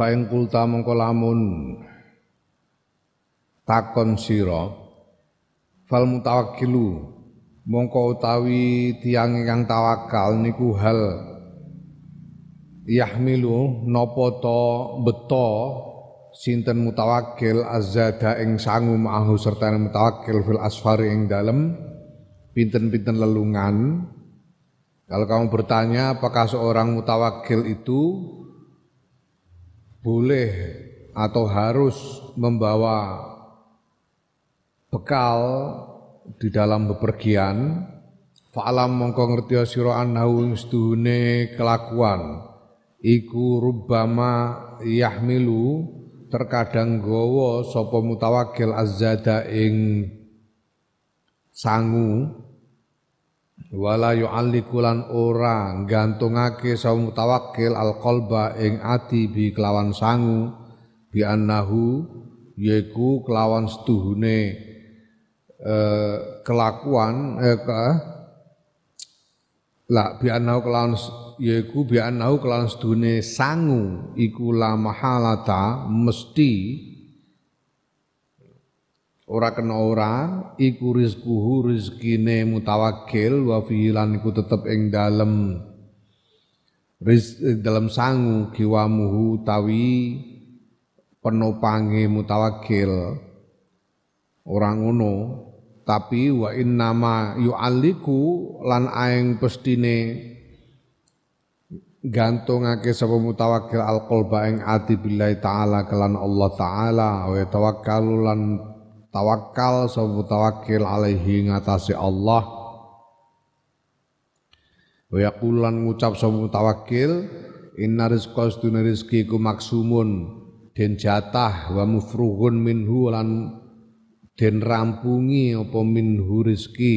Fa'in kulta mongko lamun takon sira fal mutawakkilu mongko utawi tiang ingkang tawakal niku hal yahmilu napa to beto sinten mutawakkil azada ing sangu ma'ahu serta mutawakkil fil asfari ing dalem pinten-pinten lelungan. Kalau kamu bertanya apakah seorang mutawakil itu boleh atau harus membawa bekal di dalam bepergian. Fa'alam mongko ngerti sira annahu seduhune kelakuan. Iku rubbama yahmilu terkadang gowo sapa mutawakil azada ing sangu wala yu'alliku lan ora gantungake sa mutawakkil alqalba ing ati bi kelawan sangu bi annahu yaiku kelawan setuhune eh, kelakuan eh, ke, la bi annahu kelawan yaiku bi annahu kelawan setuhune sangu iku la mahalata mesti ora kena ora iku rizkuhu rizkine mutawakil wa fihilan iku tetep ing dalem riz dalam sangu kiwamuhu tawi penopange mutawakil orang ngono tapi wa innama yu'alliku lan aeng pestine gantungake sapa mutawakil alqalba ing ati billahi taala kelan Allah taala wa tawakkalu lan tawakal sapa tawakil alaihi ngatasi Allah. Wa yaqulan ngucap sapa tawakil inna rizqa astuna rizki ku maksumun den jatah wa mufruhun minhu lan den rampungi apa minhu rizki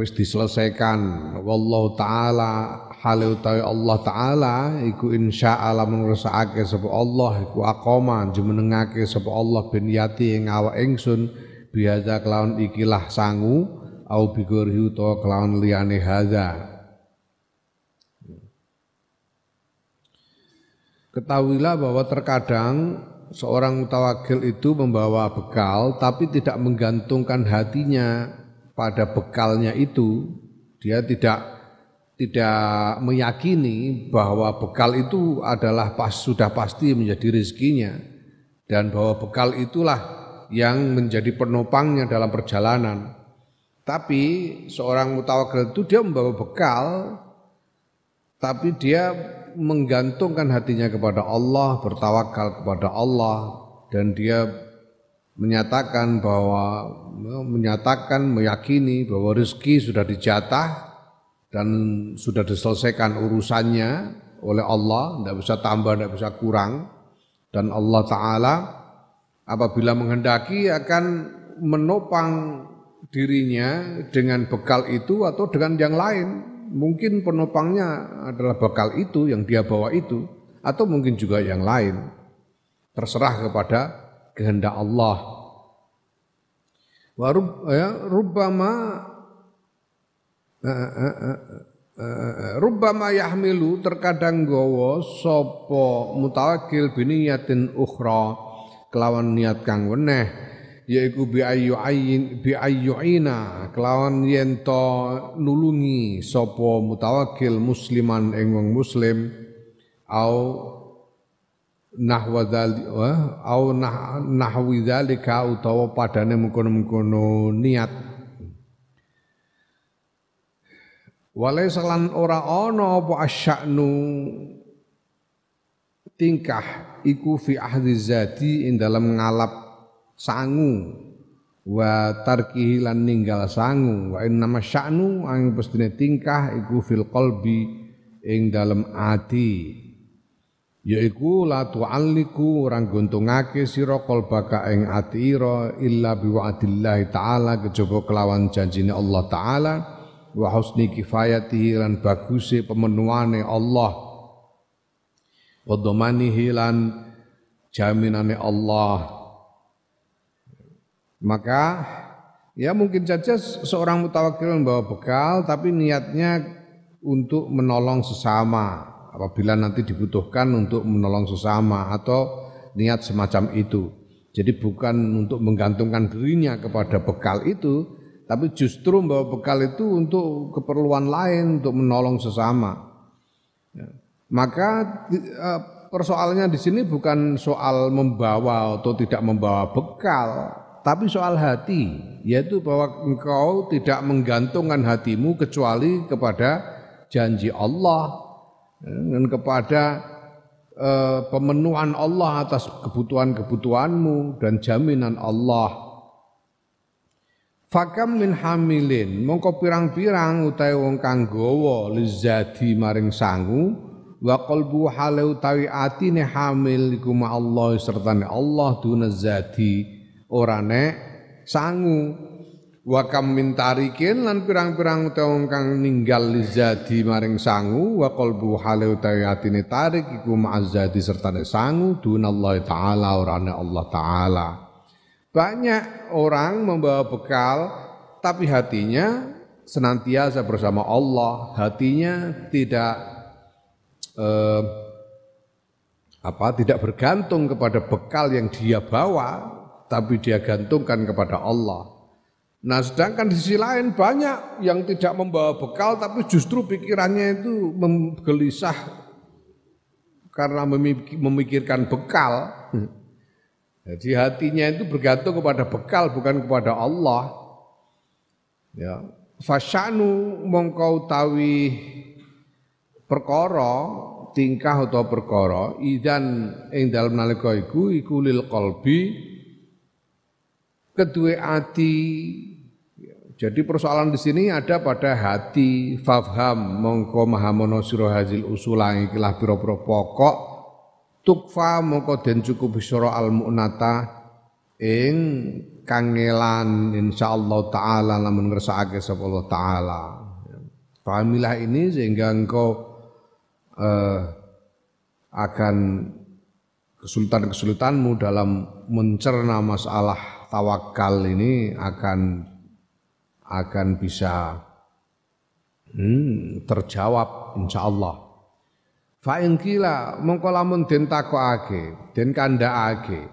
wis diselesaikan. Wallahu taala hale utawi Allah taala iku insya Allah ngersakake sapa Allah iku aqoma jumenengake sapa Allah ben yati ing awak ingsun biasa kelawan ikilah sangu au bigori utawa kelawan liyane hadza. Ketahuilah bahwa terkadang seorang mutawakil itu membawa bekal tapi tidak menggantungkan hatinya pada bekalnya itu dia tidak tidak meyakini bahwa bekal itu adalah pas sudah pasti menjadi rezekinya dan bahwa bekal itulah yang menjadi penopangnya dalam perjalanan. Tapi seorang mutawakil itu dia membawa bekal tapi dia menggantungkan hatinya kepada Allah, bertawakal kepada Allah dan dia menyatakan bahwa menyatakan meyakini bahwa rezeki sudah dijatah dan sudah diselesaikan urusannya oleh Allah, tidak bisa tambah, tidak bisa kurang. Dan Allah Ta'ala apabila menghendaki akan menopang dirinya dengan bekal itu atau dengan yang lain. Mungkin penopangnya adalah bekal itu yang dia bawa itu atau mungkin juga yang lain. Terserah kepada kehendak Allah. Warub ya, rubbama Rubbama yahmilu terkadang gowo sopo mutawakil biniyatin ukhra kelawan niat kang weneh yaiku bi ayu ayin bi ayyuina kelawan yen to nulungi sopo mutawakil musliman ing wong muslim au nahwa dzalika au nah, nahwi utawa padane mengkono-mengkono niat. Walai salan ora ana apa asya'nu tingkah iku fi ahdi zati ing dalam ngalap sangu wa tarkihi lan ninggal sangu. Wa inna sya'nu ang pestine tingkah iku fil qalbi ing dalam ati yaiku la tu'alliku orang guntungake sira qalbaka ing atira illa biwa'dillahi taala kejaba kelawan janjine Allah taala wa husni kifayatihi lan baguse pemenuhane Allah wa dhamanihi lan jaminane Allah. Maka ya mungkin saja seorang mutawakil membawa bekal tapi niatnya untuk menolong sesama apabila nanti dibutuhkan untuk menolong sesama atau niat semacam itu. Jadi bukan untuk menggantungkan dirinya kepada bekal itu, tapi justru membawa bekal itu untuk keperluan lain, untuk menolong sesama. Ya. Maka eh, persoalannya di sini bukan soal membawa atau tidak membawa bekal, tapi soal hati, yaitu bahwa engkau tidak menggantungkan hatimu kecuali kepada janji Allah dan kepada uh, pemenuhan Allah atas kebutuhan-kebutuhanmu dan jaminan Allah. Fakam min hamilin mongko pirang-pirang utawi wong kang gawa lizadi maring sangu wa qalbu hale utawi atine hamil iku ma Allah sertane Allah duna zadi ora nek sangu wa kam min tarikin lan pirang-pirang utawa kang ninggal lizadi maring sangu wa qalbu hale utawi atine tarik iku ma'azzadi sertane sangu dunallahi taala orane Allah taala. Banyak orang membawa bekal tapi hatinya senantiasa bersama Allah. Hatinya tidak eh, apa tidak bergantung kepada bekal yang dia bawa tapi dia gantungkan kepada Allah Nah sedangkan di sisi lain banyak yang tidak membawa bekal tapi justru pikirannya itu menggelisah karena memikirkan bekal. Jadi hatinya itu bergantung kepada bekal bukan kepada Allah. Ya, fasyanu mongkau tawi perkara tingkah atau perkara idan ing dalam nalika iku iku lil qalbi kedua ati jadi persoalan di sini ada pada hati fafham mongko mahamono sira hazil usulang ikilah pira-pira pokok tukfa mongko den cukup sira al mu'nata ing kangelan insyaallah taala lamun ngersakake sapa Allah taala. Pahamilah ini sehingga engkau uh, akan kesulitan-kesulitanmu dalam mencerna masalah tawakal ini akan akan bisa hmm, terjawab insyaallah. Fa in kila mongko lamun den takokake, den kandhakake.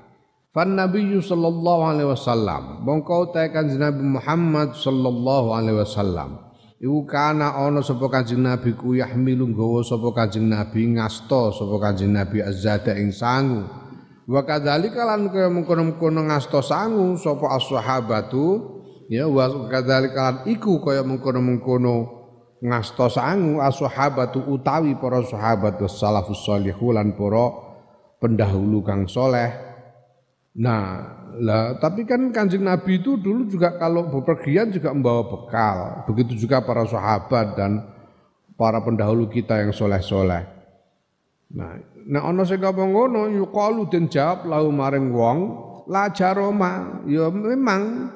Fan Nabi sallallahu alaihi wasallam mongko ta kanjeng Nabi Muhammad sallallahu alaihi wasallam. Iku kana ana sapa kanjeng Nabi ku yahmilu nggawa sapa kanjeng Nabi ngasta sapa kanjeng Nabi azada ing sangu. Wa kadzalika lan kaya mengkono-mengkono ngasta sangu sapa as-sahabatu ya wa kadzalika iku kaya mengkono-mengkono ngasta sangu ashabatu utawi para sahabat salafus shalihun lan para pendahulu kang soleh. Nah lah tapi kan kanjeng Nabi itu dulu juga kalau bepergian juga membawa bekal. Begitu juga para sahabat dan para pendahulu kita yang soleh-soleh. Nah nah ana sing ngomong ngono yuqalu den jawab lahu maring wong la jaroma. Ya memang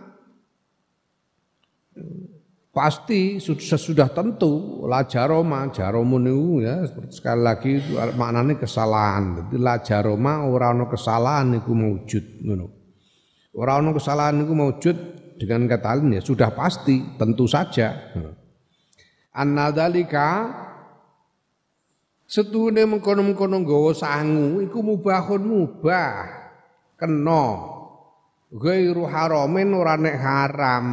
pasti sesudah tentu la jaroma itu ya sekali lagi itu maknanya kesalahan. Jadi la jaroma ora ana kesalahan iku maujud ngono. Ora kesalahan iku maujud dengan kata lain ya sudah pasti tentu saja annadzalika setune mengkono-mengkono nggawa sangu iku mubahun mubah. Kena. Ghairu haramin ora nek haram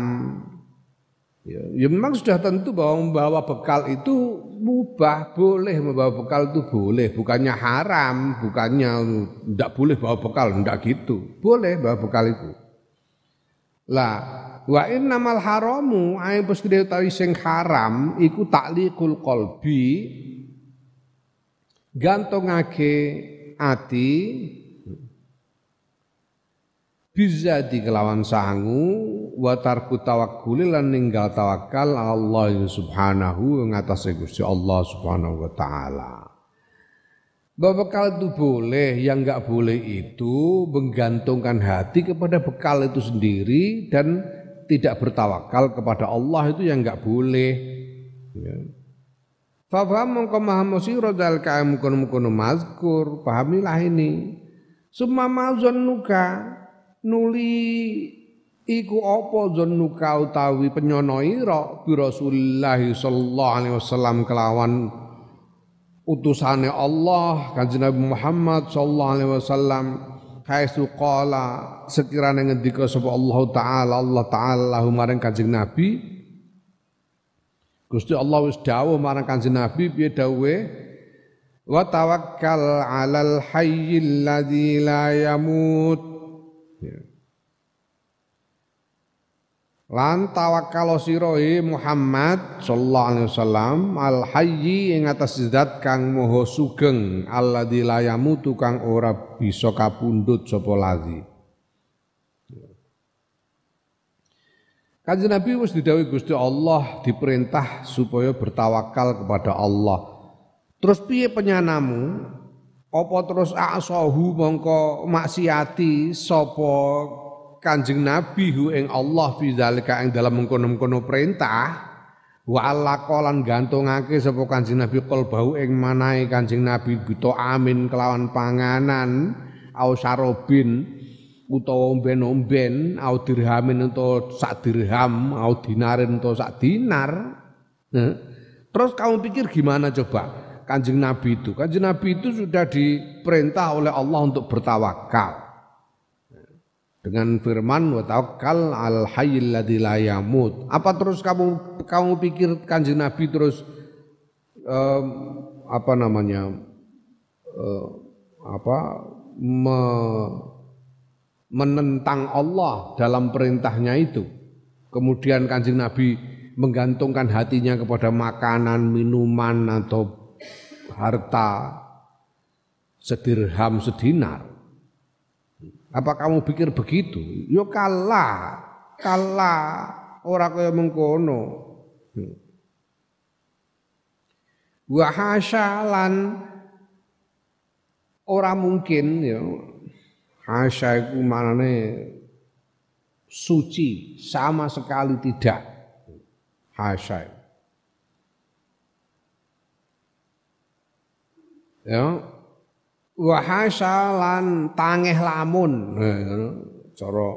Ya, ya memang sudah tentu bahwa membawa bekal itu mubah, boleh membawa bekal itu boleh, bukannya haram, bukannya tidak boleh bawa bekal, tidak gitu. Boleh bawa bekal itu. Lah, wa innamal haramu ae pasti utawi sing haram iku takliqul qalbi gantungake ati bisa kelawan sangu wa tarku tawakkul lan ninggal tawakal Allah subhanahu ngatasé Gusti Allah subhanahu wa taala. Bekal itu boleh, yang nggak boleh itu menggantungkan hati kepada bekal itu sendiri dan tidak bertawakal kepada Allah itu yang nggak boleh. Ya. Fafaham mongko maham sira dal kaem kono-kono mazkur, pahamilah ini. Summa mazon nuka nuli iku apa zannuka utawi penyono ira? Bi Rasulillah sallallahu alaihi wasallam kelawan utusane Allah kanjeng Nabi Muhammad sallallahu alaihi wasallam. Kaisu qala sekirane ngendika sapa Allah taala Allah taala maring kanjeng Nabi. Gusti Allah wis dawuh marang kanjeng Nabi piye dawuhe? Wa tawakkal 'alal hayyil ladzi la yamut lan tawakkal sira Muhammad sallallahu alaihi wasallam al hayyi ing atas zat kang moho sugeng alladzi la yamutu kang ora bisa kapundhut sapa lazi Kanjeng Nabi wis didhawuhi Gusti Allah diperintah supaya bertawakal kepada Allah. Terus piye penyanamu? Apa terus asahu mongko maksiati sapa Kanjeng Nabi hu ing Allah fi zalika ing dalam mengkono-mengkono perintah wa alaqalan gantungake sapa Kanjeng Nabi qalbahu ing manahe Kanjeng Nabi buta amin kelawan panganan au sarobin utawa omben-omben au dirhamin utawa sak dirham au dinarin utawa sak dinar. Nah, terus kamu pikir gimana coba? Kanjeng Nabi itu. Kanjeng Nabi itu sudah diperintah oleh Allah untuk bertawakal dengan firman wa tawakkal al hayyil ladzi la yamut. Apa terus kamu kamu pikir Kanjeng Nabi terus um, apa namanya uh, apa me, menentang Allah dalam perintahnya itu. Kemudian Kanjeng Nabi menggantungkan hatinya kepada makanan, minuman atau harta sedirham sedinar apa kamu pikir begitu? Yo kalah, kalah ora kaya mengkono. Wa hasyalan ora mungkin ya. Hasya iku manane suci, sama sekali tidak. Hasya. Ya, wahasalan tangeh lamun. Eh, cara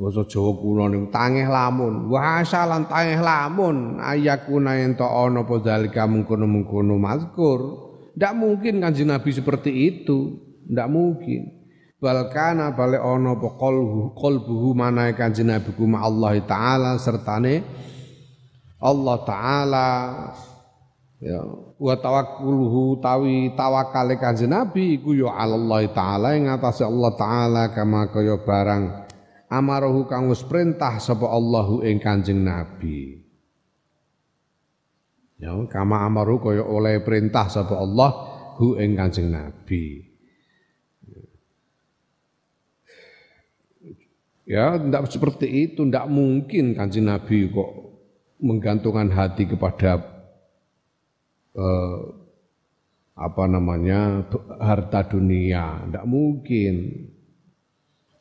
basa Jawa niku tangeh lamun. Wahasalan tangeh lamun. Ayakuna ento ana apa zalika mungkono-mungkono mazkur. Ndak mungkin kanjeng Nabi seperti itu. Ndak mungkin. Balkana balik ana apa qalbu qalbuhu manae kanjeng Nabi kuma Allah taala sertane Allah taala ya wa tawakkuluhu tawi tawakale kanjeng Nabi iku ya Allah taala ing atase Allah taala kama kaya barang amaruhu kang wis perintah sapa Allahu ing kanjeng Nabi. Ya kama amaru kaya oleh perintah sapa Allah hu ing kanjeng Nabi. Ya, tidak seperti itu, tidak mungkin kanjeng Nabi kok menggantungkan hati kepada eh, apa namanya harta dunia, tidak mungkin.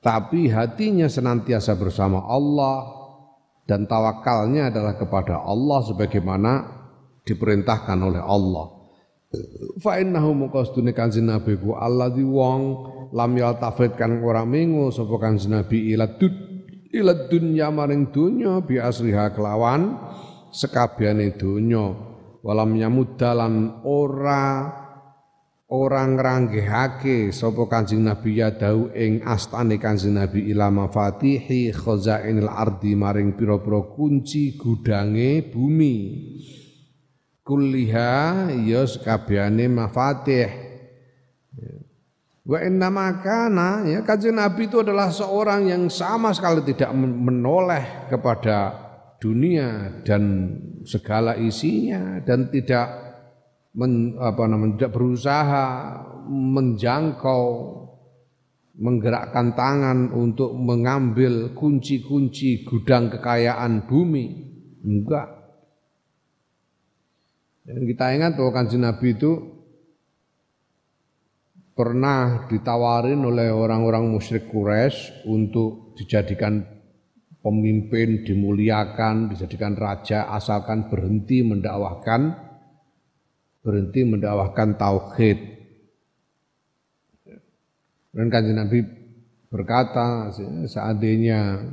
Tapi hatinya senantiasa bersama Allah dan tawakalnya adalah kepada Allah sebagaimana diperintahkan oleh Allah. Fa innahu muqastune kanjeng Nabi ku alladzi wong lam yaltafit kan ora mengo sapa kanjeng Nabi ila ila dunya maring dunya bi asriha kelawan sekabehane dunya walam nyamud dalan ora orang ranggehake sapa Kanjeng Nabi yadau ing astane Kanjeng Nabi ila mafatihi khazainil ardi maring pira-pira kunci gudange bumi. Kulliha ya sakabehane mafatih. Wa inna makana ya kanjeng Nabi itu adalah seorang yang sama sekali tidak menoleh kepada dunia dan segala isinya dan tidak men, apa namanya tidak berusaha menjangkau menggerakkan tangan untuk mengambil kunci-kunci gudang kekayaan bumi. Enggak. Dan kita ingat bahwa kanjeng Nabi itu pernah ditawarin oleh orang-orang musyrik Quraisy untuk dijadikan pemimpin, dimuliakan, dijadikan raja asalkan berhenti mendakwahkan berhenti mendakwahkan tauhid. Dan kanjeng Nabi berkata, seandainya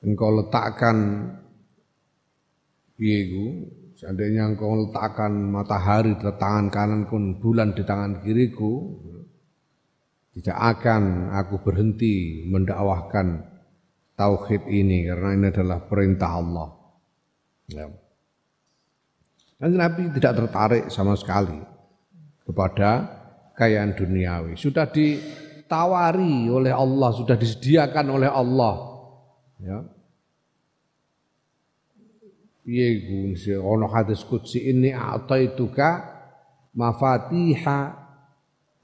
engkau letakkan piegu, seandainya engkau letakkan matahari di tangan kanan kun bulan di tangan kiriku, tidak akan aku berhenti mendakwahkan tauhid ini karena ini adalah perintah Allah. Ya. Dan Nabi tidak tertarik sama sekali kepada kekayaan duniawi. Sudah ditawari oleh Allah, sudah disediakan oleh Allah. Ya. Piye ono hadis qudsi ini ataituka mafatiha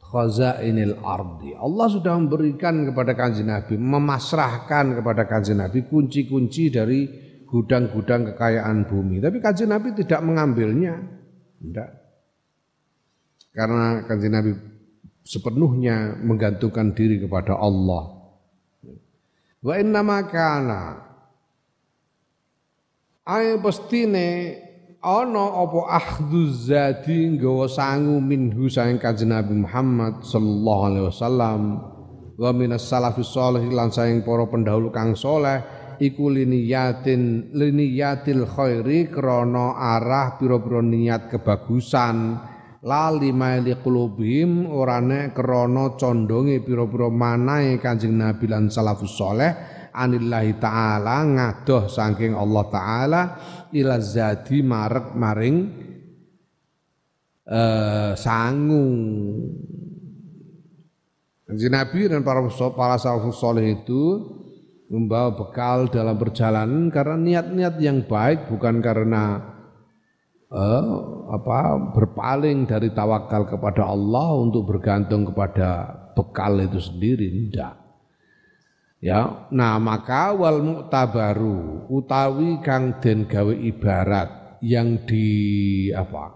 khazainil ardi. Allah sudah memberikan kepada kanjeng Nabi, memasrahkan kepada kanjeng Nabi kunci-kunci dari gudang-gudang kekayaan bumi. Tapi kanjeng Nabi tidak mengambilnya. Tidak. Karena kanjeng Nabi sepenuhnya menggantungkan diri kepada Allah. Wa inna kana Ayo ana apa ahdhu zati nggawa sangu minhu saking kanjeng Nabi Muhammad sallallahu alaihi wasallam. Wa minas salafus salih lan saking para pendahulu kang saleh iku liniyatin liniyatil khairi krana arah pira-pira niat kebagusan. Lali maili qulubihim orane krana condonge pira-pira manahe Kanjeng Nabi lan salafus saleh anillahi taala ngadoh saking Allah taala ila zadi marek maring uh, sangu. Nabi dan para para salafus soleh itu membawa bekal dalam perjalanan karena niat-niat yang baik bukan karena uh, apa berpaling dari tawakal kepada Allah untuk bergantung kepada bekal itu sendiri tidak Ya, nah maka wal mu'tabaru utawi kang den gawe ibarat yang di apa?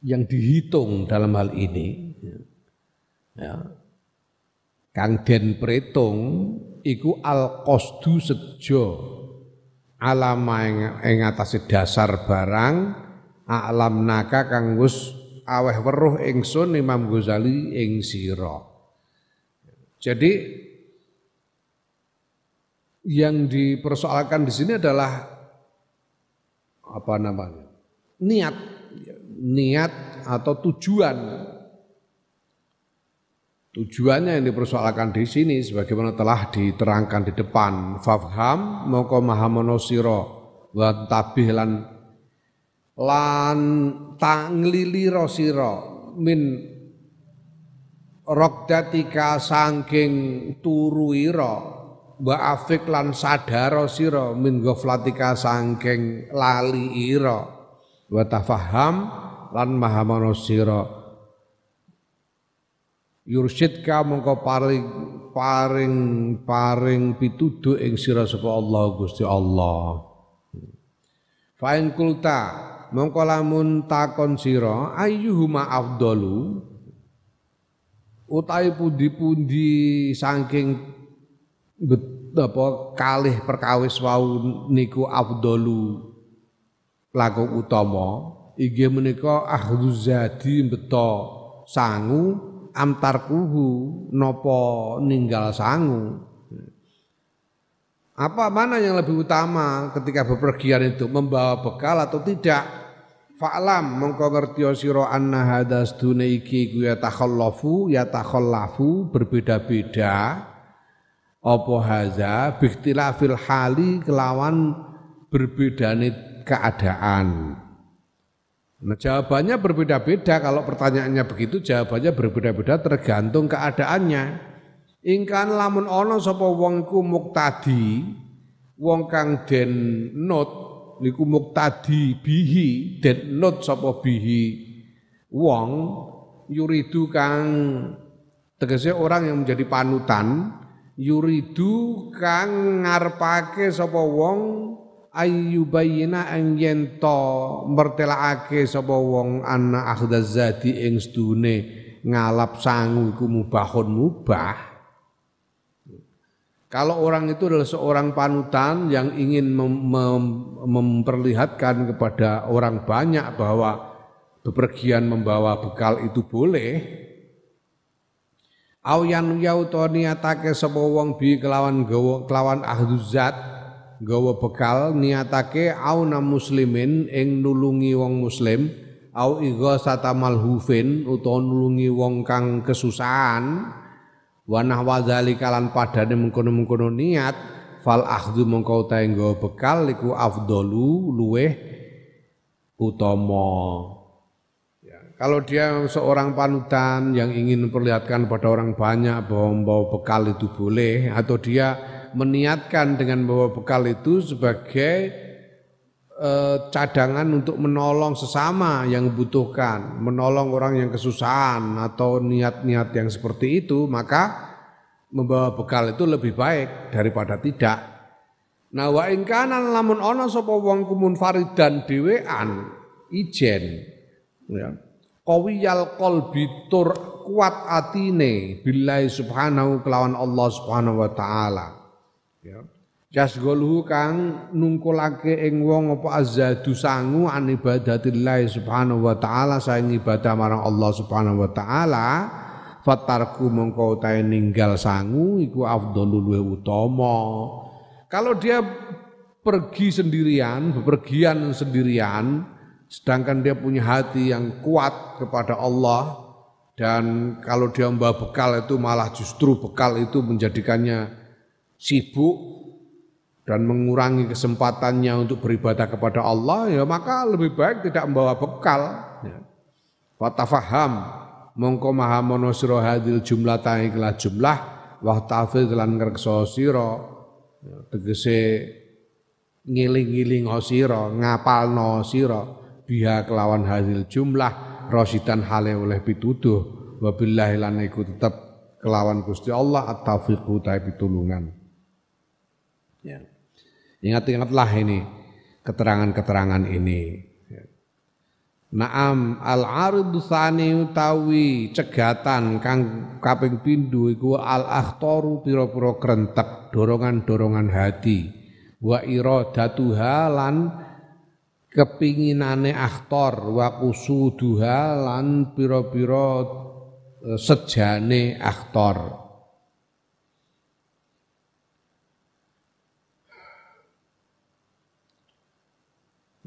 Yang dihitung dalam hal ini ya. Kang den pretung iku al qasdu sejo alama ing atase dasar barang alam naka kang wis aweh weruh ingsun Imam Ghazali ing sira jadi yang dipersoalkan di sini adalah apa namanya? niat, niat atau tujuan. Tujuannya yang dipersoalkan di sini sebagaimana telah diterangkan di depan. Fafham moko mahamono siro wa tabih lan lan siro min rokdatika sangking turu ira wa afik lan sadaro sira min ghaflatika sangking lali ira. Wa tafaham lan mahamana sira. Yursyidka mongko paring paring paring pituduh ing sira sapa Allah Gusti Allah. Fa kulta mongko lamun takon sira ayyuhuma afdalu utawi pundi-pundi saking apa kalih perkawis wau niku afdalu laku utama inggih menika ahdzadi beto sangu amtarkuhu nopo ninggal sangu. Apa mana yang lebih utama ketika bepergian itu membawa bekal atau tidak Fa'lam mongko ngerti sira anna hadas dune iki ku ya takhallafu ya takhallafu berbeda-beda apa haza bikhtilafil hali kelawan berbedane keadaan. Nah, jawabannya berbeda-beda kalau pertanyaannya begitu jawabannya berbeda-beda tergantung keadaannya. Ingkan lamun ana sapa wong iku muktadi wong kang den not niku muktadi bihi den not sapa bihi. Wong yuridu kang tegese orang yang menjadi panutan yuridu kang ngarepake sapa wong ayyubayyina ang yento mertelakake sapa wong ana akhdazati ing sedune ngalap sangu iku mubahun mubah kalau orang itu adalah seorang panutan yang ingin mem mem memperlihatkan kepada orang banyak bahwa bepergian membawa bekal itu boleh, au yan niatake sapa wong bi kelawan gawa kelawan ahduzat gawa bekal niatake au muslimin ing nulungi wong muslim au ighasata malhufin utawa nulungi wong kang kesusahan wa nahwa zalika lan padane mengkono-mengkono niat fal akhdhu mongko utahe bekal iku afdalu luweh ya, kalau dia seorang panutan yang ingin memperlihatkan pada orang banyak bahwa membawa bekal itu boleh atau dia meniatkan dengan membawa bekal itu sebagai eh, cadangan untuk menolong sesama yang membutuhkan, menolong orang yang kesusahan atau niat-niat yang seperti itu, maka membawa bekal itu lebih baik daripada tidak. Nah wa ing kanan lamun ana sapa wong kumun faridan dhewean ijen ya. Qawiyal qalbi tur kuat atine billahi subhanahu kelawan Allah subhanahu wa taala. Ya. Jasgolhu kang nungkulake ing wong apa azadu sangu an ibadatillah subhanahu wa taala saing ibadah marang Allah subhanahu wa taala fatarku mongko utahe ninggal sangu iku afdhalul luwih utama. Kalau dia pergi sendirian bepergian sendirian sedangkan dia punya hati yang kuat kepada Allah dan kalau dia membawa bekal itu malah justru bekal itu menjadikannya sibuk dan mengurangi kesempatannya untuk beribadah kepada Allah ya maka lebih baik tidak membawa bekal. Ya. Fatafaham. Mongko maha mono sira hadil jumlah ta ikhlas jumlah wa tafid lan ngrekso sira ya, tegese ngiling-ngiling sira ngapalno sira biha kelawan hadil jumlah rosidan hale oleh pituduh. Wabillahi lan iku tetep kelawan Gusti Allah at-taufiqu ta pitulungan. Ya Ingat-ingatlah ini keterangan-keterangan ini. Naam al aridu tsani utawi cegatan kang kaping pindho iku al akhtaru pira-pira krentek dorongan-dorongan hati wa iradatuha lan kepinginane akhtar wa kusuduha lan pira-pira eh, sejane akhtar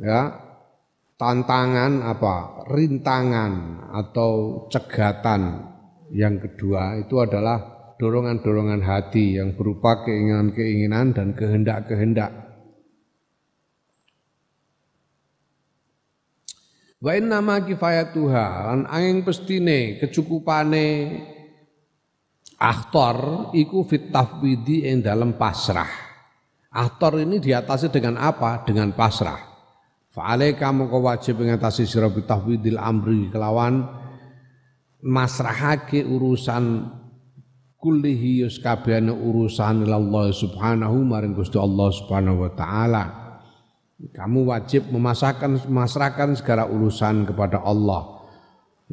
ya tantangan apa rintangan atau cegatan yang kedua itu adalah dorongan-dorongan hati yang berupa keinginan-keinginan dan kehendak-kehendak. Wa inna ma kifayatuha angin pestine kecukupane aktor iku fit tafwidi ing dalam pasrah. Aktor ini diatasi dengan apa? Dengan pasrah. Fa'alaika mongko wajib ngatasi sira bitahwidil amri kelawan masrahake urusan kullihi yus kabehane urusan Allah subhanahu maring Gusti Allah subhanahu wa taala. Kamu wajib memasahkan memasrahkan segala urusan kepada Allah.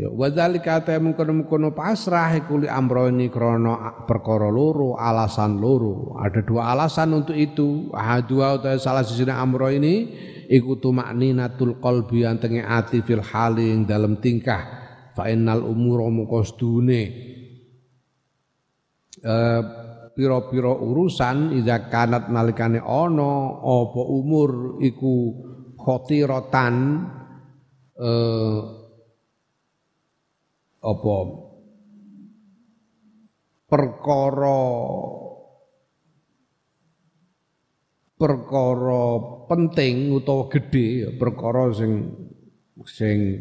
Ya wadzalika ta mengkono-mengkono pasrah iku amroni krana perkara loro, alasan loro. Ada dua alasan untuk itu. Ahadua utawa salah siji amro ini iku tumakninatul qalbi antenge ati fil hali ing dalam tingkah. Fa innal umura muqasdune eh pira-pira urusan iza kanat nalikane ana apa umur iku khotiratan eh apa? Perkara perkara penting utawa gede ya perkara sing sing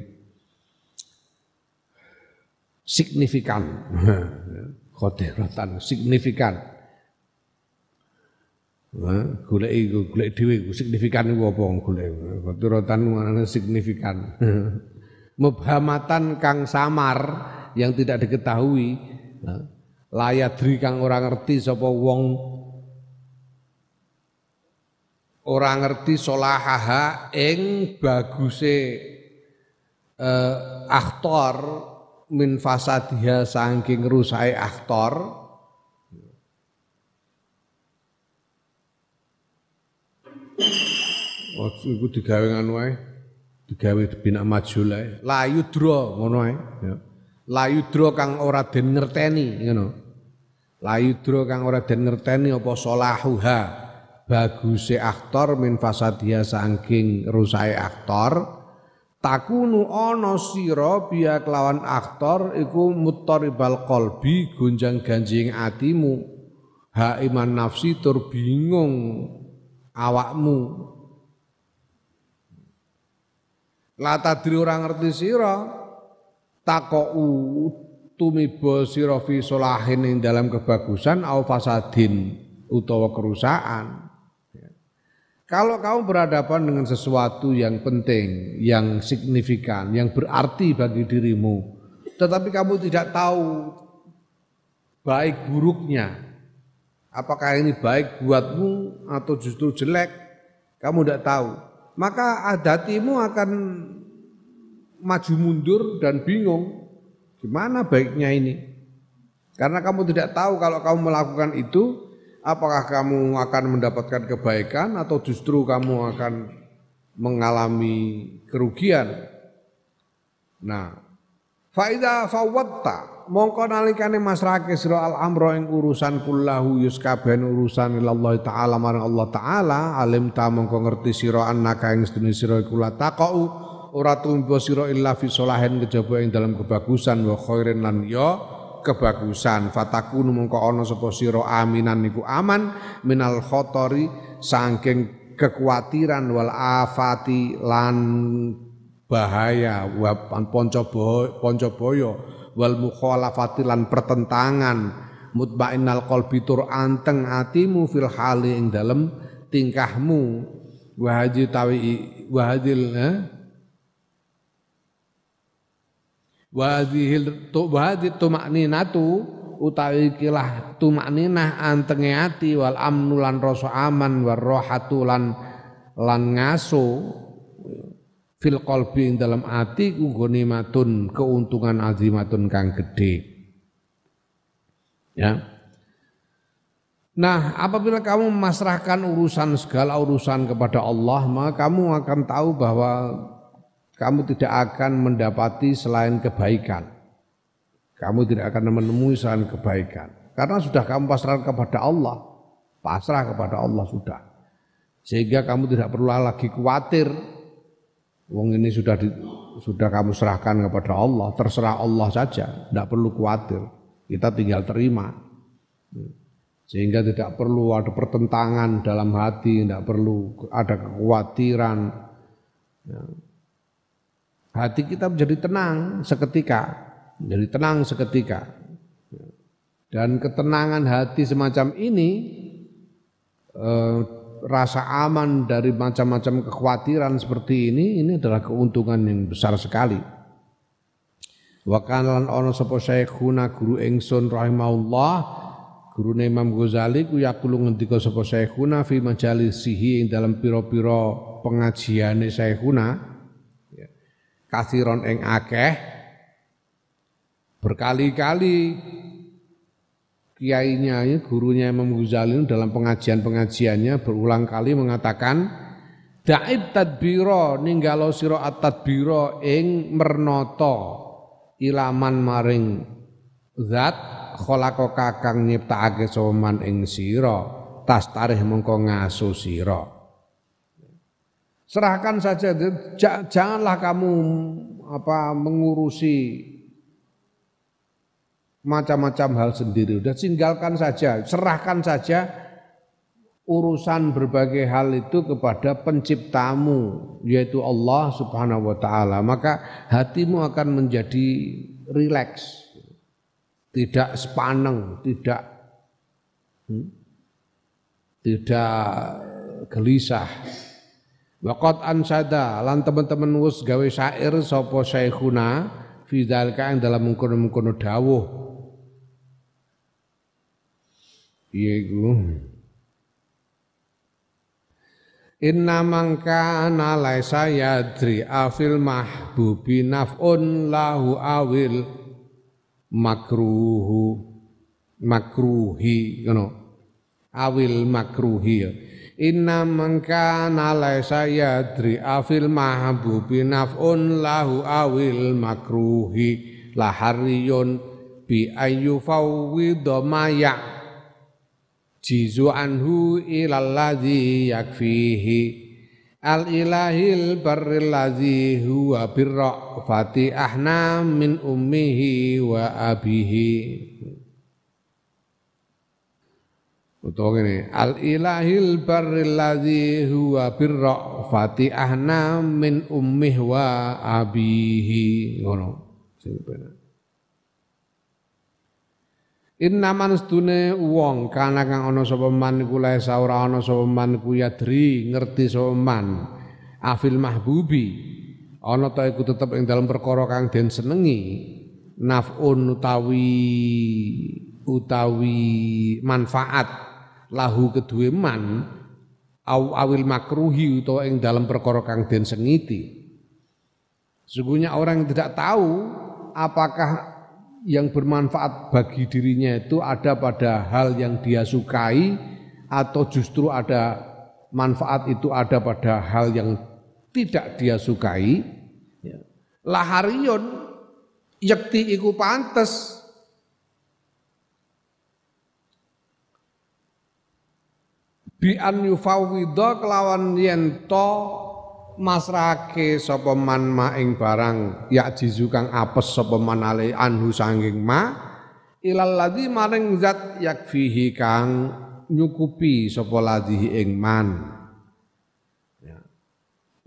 signifikan. Khotiratan signifikan. Golek iku golek dhewe iku signifikan iku apa golek? Khotiratan maknane signifikan. Mubhamatan kang samar yang tidak diketahui layadri kang ora ngerti sapa wong ora ngerti solahaha ing baguse eh, aktor min fasadiha saking rusai aktor Waktu iku digawe ngono ae. Digawe bina maju lae. Layudra ngono ae, ya. Layudra kang ora den ngerteni ngono. Layudra kang ora den ngerteni apa solahuha baguse aktor min fasadia saking rusai aktor. Takunu ana sira biya kelawan aktor iku muttaribal qalbi gonjang-ganjing atimu. Ha iman nafsi tur bingung awakmu. La tadri ora ngerti sira takou tumiba sira fi solahin dalam kebagusan au fasadin utawa kerusakan. Kalau kamu berhadapan dengan sesuatu yang penting, yang signifikan, yang berarti bagi dirimu, tetapi kamu tidak tahu baik buruknya, apakah ini baik buatmu atau justru jelek, kamu tidak tahu maka adatimu akan maju mundur dan bingung gimana baiknya ini. Karena kamu tidak tahu kalau kamu melakukan itu apakah kamu akan mendapatkan kebaikan atau justru kamu akan mengalami kerugian. Nah, faida fawwatta mongko nalikane masrake sira al amro ing urusan kullahu yuskaben urusan ilallah taala marang Allah taala alim ta mongko ngerti sira annaka ing sedune sira iku la taqau ora tumbo sira illa fi solahen kejaba ing dalam kebagusan wa khairin lan ya kebagusan. Fatakunu mongko ana sapa sira aminan niku aman minal khotori saking kekhawatiran wal afati lan bahaya wa ponco boyo wal mukhalafati lan pertentangan. Mutmainnal qalbi tur anteng atimu fil hali ing dalem tingkahmu. Wa haji tawi wa hadil eh? Wa hadhil tu wa tumakninatu utawi kilah tumakninah antenge ati wal amnu lan rasa aman war rohatu lan lan ngaso fil qalbi ing dalam ati ku matun keuntungan azimatun kang gede. Ya. Nah, apabila kamu memasrahkan urusan segala urusan kepada Allah, maka kamu akan tahu bahwa kamu tidak akan mendapati selain kebaikan. Kamu tidak akan menemui selain kebaikan. Karena sudah kamu pasrahkan kepada Allah. Pasrah kepada Allah sudah. Sehingga kamu tidak perlu lagi khawatir Wong ini sudah di, sudah kamu serahkan kepada Allah, terserah Allah saja, tidak perlu khawatir. Kita tinggal terima. Sehingga tidak perlu ada pertentangan dalam hati, tidak perlu ada kekhawatiran. Ya. Hati kita menjadi tenang seketika, menjadi tenang seketika. Dan ketenangan hati semacam ini eh, rasa aman dari macam-macam kekhawatiran seperti ini ini adalah keuntungan yang besar sekali. Wa kana lan ana sapa syekhuna guru ingsun rahimahullah guru Imam Ghazali ku yaqulu ngendika sapa syekhuna fi majalisihi ing dalam pira-pira pengajiane syekhuna. Kasiron ing akeh berkali-kali kiainya, gurunya Imam Ghazali dalam pengajian-pengajiannya berulang kali mengatakan Da'ib tadbiro ninggalo siro at-tadbiro ing mernoto ilaman maring zat kholako kakang nyiptakake soman ing siro tas tarih mengko ngaso siro serahkan saja janganlah kamu apa mengurusi macam-macam hal sendiri. Udah tinggalkan saja, serahkan saja urusan berbagai hal itu kepada penciptamu yaitu Allah Subhanahu wa taala. Maka hatimu akan menjadi rileks. Tidak sepaneng, tidak hmm, tidak gelisah. Waqat ansada lan teman-teman wis gawe syair sapa syekhuna fi dzalika dalam mengkono-mengkono dawuh Iya iku. Inna mangka laisa yadri afil mahbubi naf'un lahu awil makruhu makruhi ngono awil makruhi ya. Inna mangka laisa yadri afil mahbubi naf'un lahu awil makruhi lahariyun bi ayu fawwidha ma' jizu anhu ilalladzi yakfihi. Al ilahil barril ladzi huwa birra'fati ahna min ummihi wa abihi utawa ngene al ilahil barril ladzi huwa birra'fati ahna min ummihi wa abihi. Ngono sing bener Inna wong kana kang ana sapa man iku lae ora ana sapa man ku yadri ngerti sapa man afil mahbubi ana ta iku tetep ing dalam perkara kang den senengi nafun utawi utawi manfaat lahu kedue man au awil makruhi utawa ing dalam perkara kang den sengiti. Sungguhnya orang yang tidak tahu apakah yang bermanfaat bagi dirinya itu ada pada hal yang dia sukai atau justru ada manfaat itu ada pada hal yang tidak dia sukai. Ya. laharion yakti iku pantes bi an yufawwidha kelawan yen to masrake sapa man ma ing barang ya jizu kang apes sapa man ale anhu sanging ma ilal ladzi maring zat yakfihi kang nyukupi sapa ladzi ing man ya.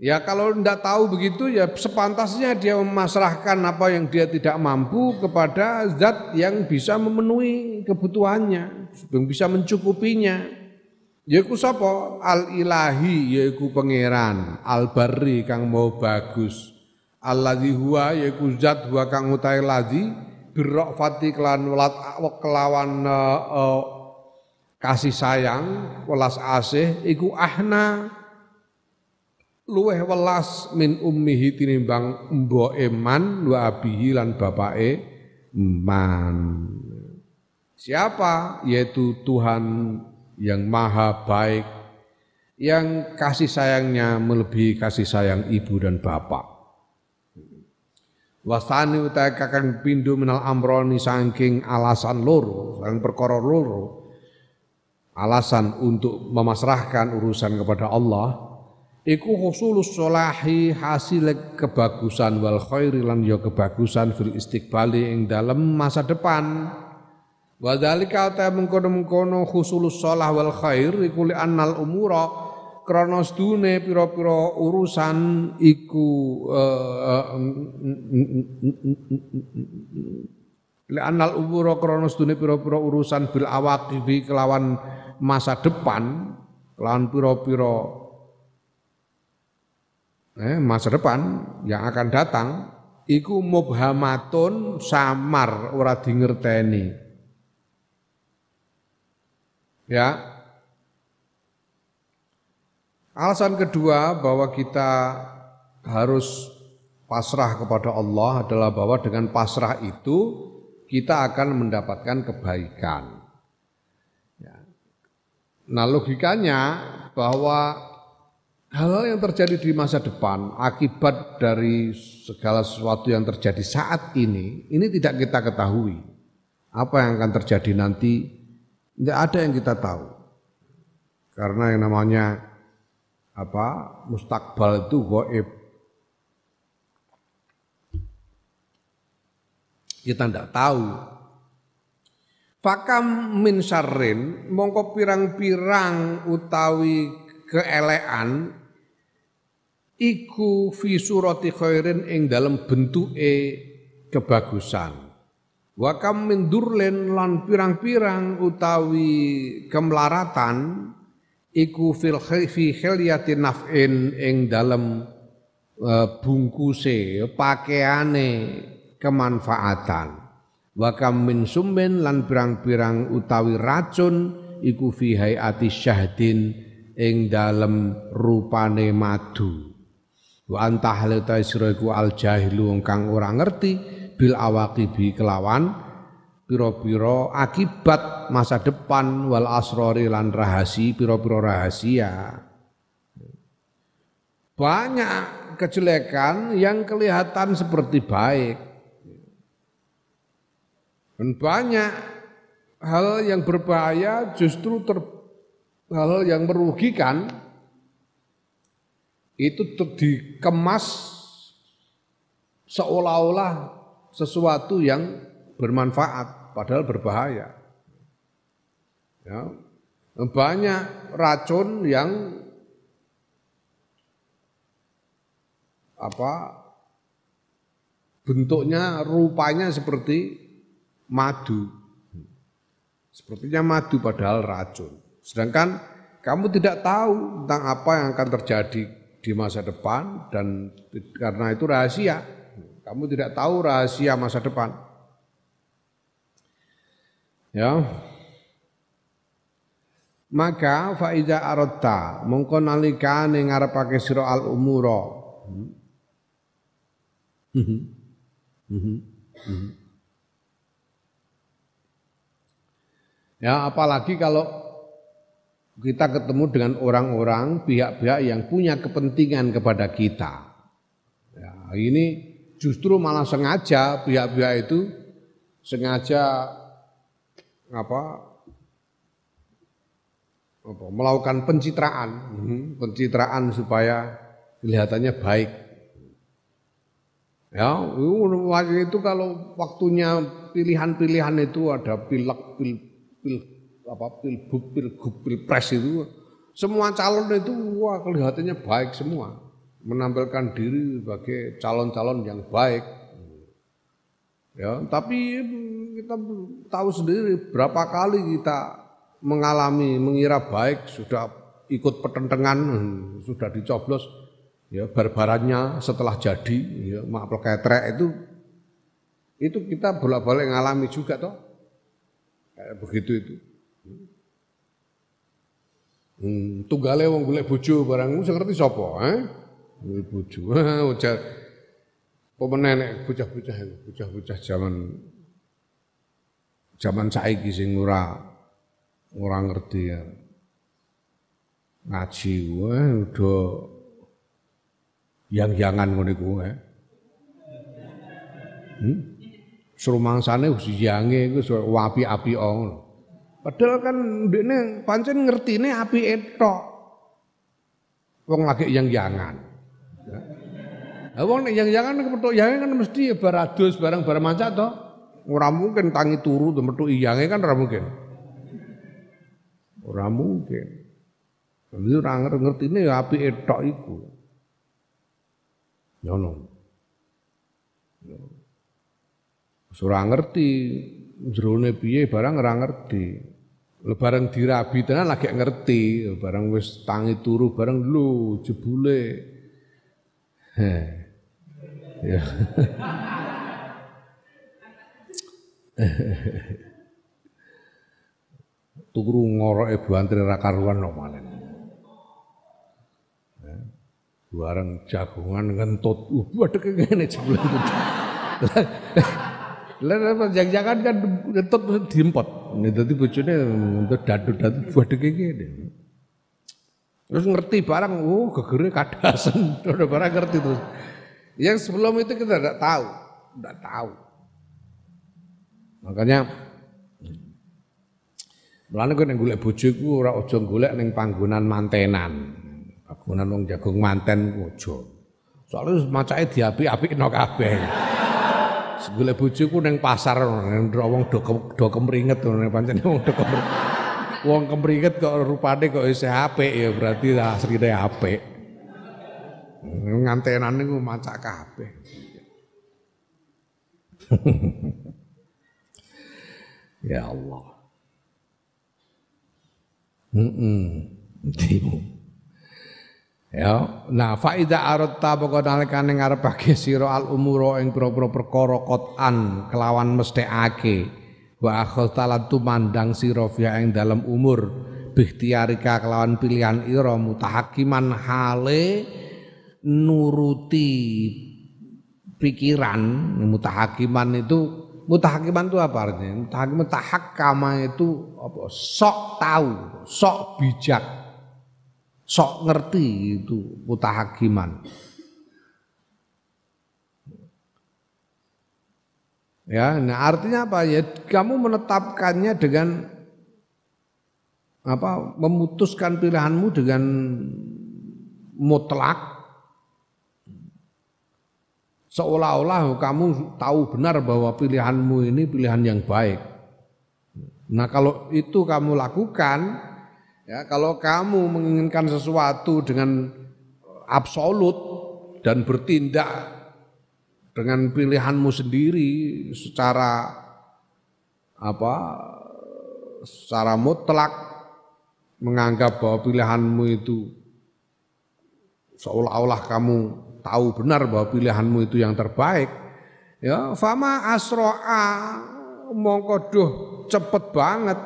ya kalau ndak tahu begitu ya sepantasnya dia memasrahkan apa yang dia tidak mampu kepada zat yang bisa memenuhi kebutuhannya yang bisa mencukupinya Yaiku sapa? Al ilahi yaiku pangeran, al barri kang mau bagus. Alladzi huwa yaiku zat huwa kang utahe ladzi birrafati kelan welat kelawan uh, kasih sayang, welas asih iku ahna luweh welas min ummihi tinimbang mboke man wa abihi lan bapake man. Siapa? Yaitu Tuhan yang maha baik, yang kasih sayangnya melebihi kasih sayang ibu dan bapak. Wasani utai kakang pindu minal amroni sangking alasan loro, sang perkara loro, alasan untuk memasrahkan urusan kepada Allah, iku husulus solahi hasil kebagusan wal khairi lan ya kebagusan fil istiqbali ing dalam masa depan Wa dzalika ta mengkono-mengkono husulus shalah wal khair iku li annal umura krana sedune pira-pira urusan iku li annal umura krana sedune pira-pira urusan bil awaqibi kelawan masa depan kelawan pira-pira eh, masa depan yang akan datang iku mubhamatun samar ora dingerteni Ya. Alasan kedua bahwa kita harus pasrah kepada Allah adalah bahwa dengan pasrah itu kita akan mendapatkan kebaikan. Ya. Nah logikanya bahwa hal-hal yang terjadi di masa depan akibat dari segala sesuatu yang terjadi saat ini, ini tidak kita ketahui. Apa yang akan terjadi nanti tidak ada yang kita tahu. Karena yang namanya apa mustakbal itu goib. Kita tidak tahu. Fakam min syarrin mongko pirang-pirang utawi keelean iku fi surati khairin ing dalam bentuke kebagusan. Wa kam min lan pirang-pirang utawi kemlaratan iku fil fi khilyatin naf'in ing dalem uh, bungkuse kemanfaatan. Wa kam min lan pirang-pirang utawi racun iku fi hayati syahdin ing dalem rupane madu wa antah ta sira iku al jahilu kang ora ngerti bil awaqibi kelawan pira-pira akibat masa depan wal asrori lan rahasi pira-pira rahasia banyak kejelekan yang kelihatan seperti baik. Dan banyak hal yang berbahaya justru ter, hal yang merugikan itu dikemas seolah-olah sesuatu yang bermanfaat padahal berbahaya. Ya. Banyak racun yang apa bentuknya rupanya seperti madu Sepertinya madu padahal racun. Sedangkan kamu tidak tahu tentang apa yang akan terjadi di masa depan dan karena itu rahasia. Kamu tidak tahu rahasia masa depan. Ya. Maka faiza aradta mongko nalikane ngarepake sira al umura. Ya, apalagi kalau kita ketemu dengan orang-orang pihak-pihak yang punya kepentingan kepada kita. Ya, ini justru malah sengaja pihak-pihak itu sengaja apa, apa melakukan pencitraan, hmm, pencitraan supaya kelihatannya baik. Ya, waktu itu kalau waktunya pilihan-pilihan itu ada pilek, pil, pil apa pilgub pilgub pilpres itu semua calon itu wah kelihatannya baik semua menampilkan diri sebagai calon-calon yang baik ya tapi kita tahu sendiri berapa kali kita mengalami mengira baik sudah ikut pertentangan sudah dicoblos ya barbarannya setelah jadi ya mak ketrek itu itu kita bolak-balik ngalami juga toh Kayak begitu itu. Hmm, tunggale wong golek bojo barang sing ngerti sapa, eh? Golek bojo. Ujar pemene nek bocah-bocah bocah-bocah zaman zaman saiki sing ora ora ngerti ya. Ngaji wae udah yang-yangan ngono iku, eh. Hmm? Serumangsane usiange iku api-api ngono. Padahal kan ndekne pancen ngertine api etok. Wong lagi yang Lah wong nek yang jangan kepethuk yange kan mesti ya baradus barang-barang mancak to. Ora mungkin tangi turu to metu iyange kan ora mungkin. Ora mungkin. Jadi ora ngertine ya api etok iku. Ngono. Ora ngerti jerone piye barang ora ngerti. Lebaran dirabi tenan lagi ngerti, barang wis tangi turu barang lu jebule. Turu ngoroke buantri ra karuan no malen. Barang jagongan ngentut, uh, adek ngene jebule. Lah jangan-jangan kan ngetut diempot. Dadi bojone untuk dadu-dadu badhe kene. Terus ngerti barang, oh gegere kadasen, udah barang ngerti terus. Yang sebelum itu kita tidak tahu, tidak tahu. Makanya Mulane kowe nek golek bojo iku ora aja golek ning mantenan. Panggonan wong jagung manten aja. Soale macake diapi-apikno kabeh. Golek bojoku ning pasar wong do do kemringet pancen wong do kemringet. Wong kemringet kok rupane kok isih apik ya berarti asline apik. Ngantenan niku macak kabeh. ya Allah. Heeh. Mm Ya, nah faida aratta pokok nalikane ngarepake sira al umuro ing pira-pira perkara qotan kelawan mesthekake wa lan tumandang sira fiha ing dalam umur. Bihtiarika kelawan pilihan ira mutahakiman hale nuruti pikiran. Mutahakiman itu mutahakiman itu apa artinya? Mutahakiman tahakama itu apa? Sok tahu sok bijak sok ngerti itu mutahakiman Ya, nah artinya apa ya? Kamu menetapkannya dengan apa? Memutuskan pilihanmu dengan mutlak seolah-olah kamu tahu benar bahwa pilihanmu ini pilihan yang baik. Nah, kalau itu kamu lakukan, ya kalau kamu menginginkan sesuatu dengan absolut dan bertindak dengan pilihanmu sendiri secara apa secara mutlak menganggap bahwa pilihanmu itu seolah-olah kamu tahu benar bahwa pilihanmu itu yang terbaik ya fama asroa mongko duh cepet banget.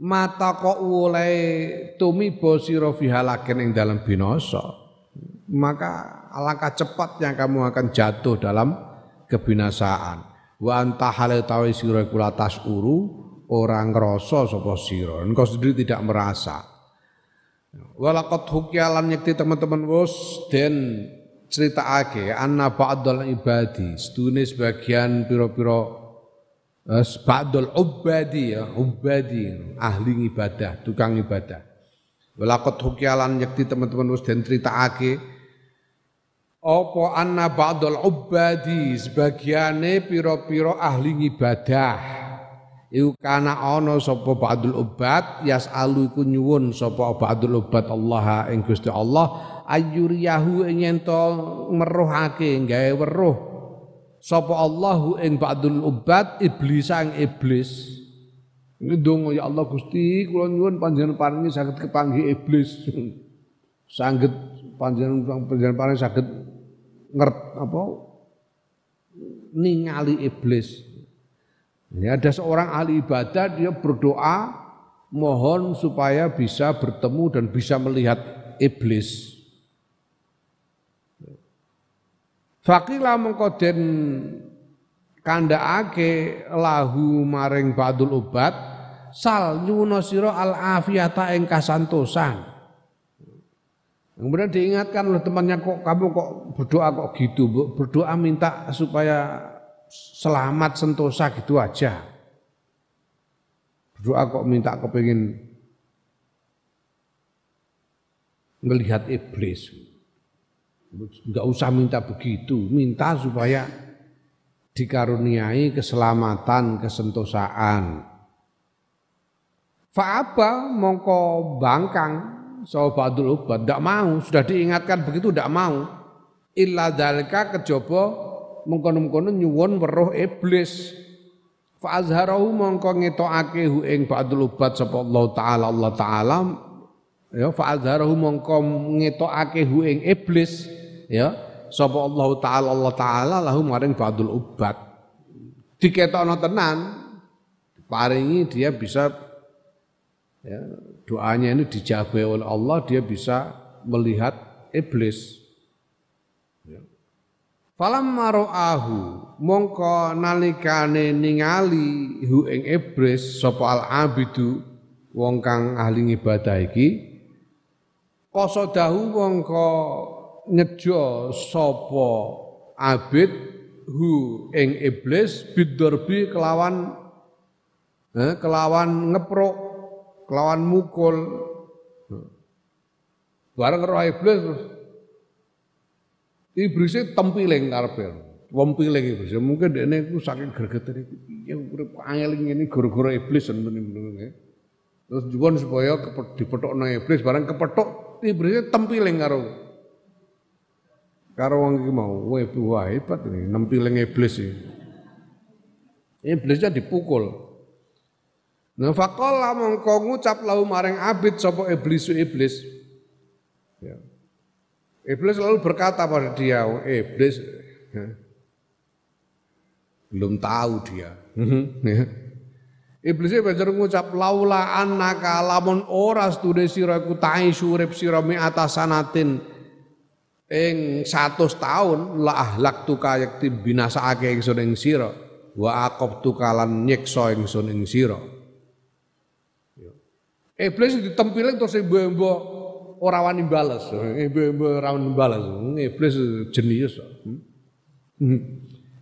Mata kok ulai tumi bosiro fihalaken ing dalam binoso maka alangkah cepatnya kamu akan jatuh dalam kebinasaan. Wa anta hale tawi sira kula tasuru orang ngrasa sapa sira. Engkau sendiri tidak merasa. Walakot hukyalan yakti teman-teman wos dan cerita ake anna ba'dal ibadi sedune sebagian piro-piro uh, ba'dal ubadi ya ubadi ahli ibadah tukang ibadah. Walakot hukyalan yakti teman-teman wos dan cerita Opo anna ba'dal ubadi sebagiane piro-piro ahli ibadah iku kana ana sapa ba'dul ubat yasalu iku nyuwun sapa ba'dul ubat Allah ing Gusti Allah. Ayyuriyahu ing ento meruhake gawe weruh. Sapa Allahu ing ba'dul ubat iblis sang iblis. Ini dong ya Allah Gusti kula nyuwun panjenengan paringi saged kepanggih iblis. Saged panjenengan panjenengan paringi saged ngert apa ningali iblis ini ada seorang ahli ibadah dia berdoa mohon supaya bisa bertemu dan bisa melihat iblis. Fakila mengkoden kandaake lahu maring badul ubat sal nyuwuna sira al afiyata ing kasantosan. Kemudian diingatkan oleh temannya kok kamu kok berdoa kok gitu, berdoa minta supaya selamat sentosa gitu aja. Berdoa kok minta kepingin melihat iblis. Enggak usah minta begitu, minta supaya dikaruniai keselamatan, kesentosaan. Fa'aba mongko bangkang sahabatul ubat, tidak mau, sudah diingatkan begitu tidak mau. Illa dalika kejaba mengkono-mengkono nyuwun weruh iblis. Fa azharahu mongko ngetokake hu ing ba'dul ubat sapa Allah taala Allah taala. Ya fa azharahu mongko ngetokake hu ing iblis. Ya sapa Allah taala Allah taala lahu maring ba'dul ubat. Diketokno tenan paringi dia bisa ya, doanya ini dijabai oleh Allah dia bisa melihat iblis. Falam maro'ahu mongko nalikane ningali hu ing iblis sapa al abidu wong kang ahli ibadah iki. Qasadahu mongko ngejo sapa abid hu ing iblis bidorbi kelawan eh, kelawan ngeprok kelawan mukul bareng roh iblis Iblisnya tempiling karepe. Wong piling iblis. Mungkin dekne iku saking gregetene piye urip angel ngene gara-gara iblis ya. Terus juwon supaya dipethokno iblis barang kepethuk iblisnya tempiling karo karo wong iki mau. Wah, hebat ini nempiling iblis iki. Iblisnya dipukul. Nah faqala mongko ngucap lahu maring abid sapa iblis iblis. Ya. Iblis lalu berkata pada dia, eh, iblis ya, belum tahu dia. Mhm, ya. Iblis banjur ngucap laula annaka lamun ora stune sira iku ta'i surip sira mi atasanatin ing 100 taun la ahlak tu kayak binasake ingsun ing sira wa aqabtu kalan nyiksa ingsun ing sira Iblis ditempiling terus ibu-ibu ora wani bales. Ibu-ibu ora wani bales. Iblis jenius.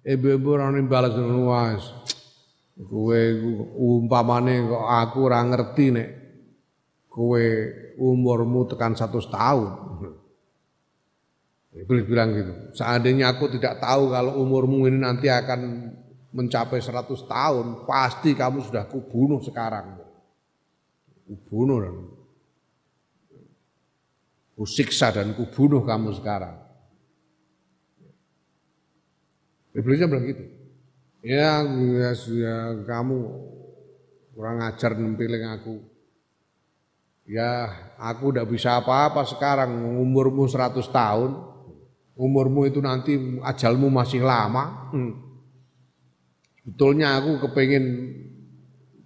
Ibu-ibu ora wani bales wis. Kowe umpamane kok aku ora ngerti nek kowe umurmu tekan 100 tahun. Iblis bilang gitu. Seandainya aku tidak tahu kalau umurmu ini nanti akan mencapai 100 tahun, pasti kamu sudah kubunuh sekarang. Kubunuh dan kusiksa dan kubunuh kamu sekarang. Iblisnya bilang gitu. Ya, ya, ya kamu kurang ajar nempiling aku. Ya, aku udah bisa apa-apa sekarang, umurmu 100 tahun, umurmu itu nanti ajalmu masih lama. Hmm. Betulnya aku kepengen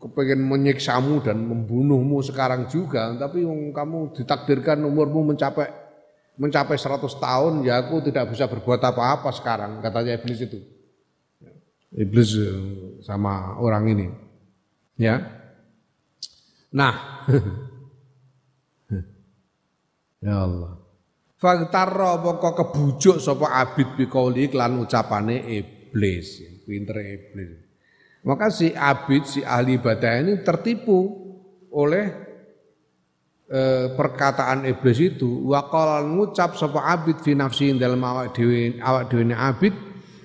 kepengen menyiksamu dan membunuhmu sekarang juga, tapi kamu ditakdirkan umurmu mencapai mencapai 100 tahun, ya aku tidak bisa berbuat apa-apa sekarang, katanya iblis itu iblis eh, sama orang ini. Ya. Nah. ya Allah. Faktarra pokok kebujuk sapa abid bikauli klan ucapane iblis, pinter iblis. Maka si abid, si ahli ibadah ini tertipu oleh e, perkataan iblis itu. Waqala ngucap sapa abid fi nafsi dalam awak dhewe awak dhewe abid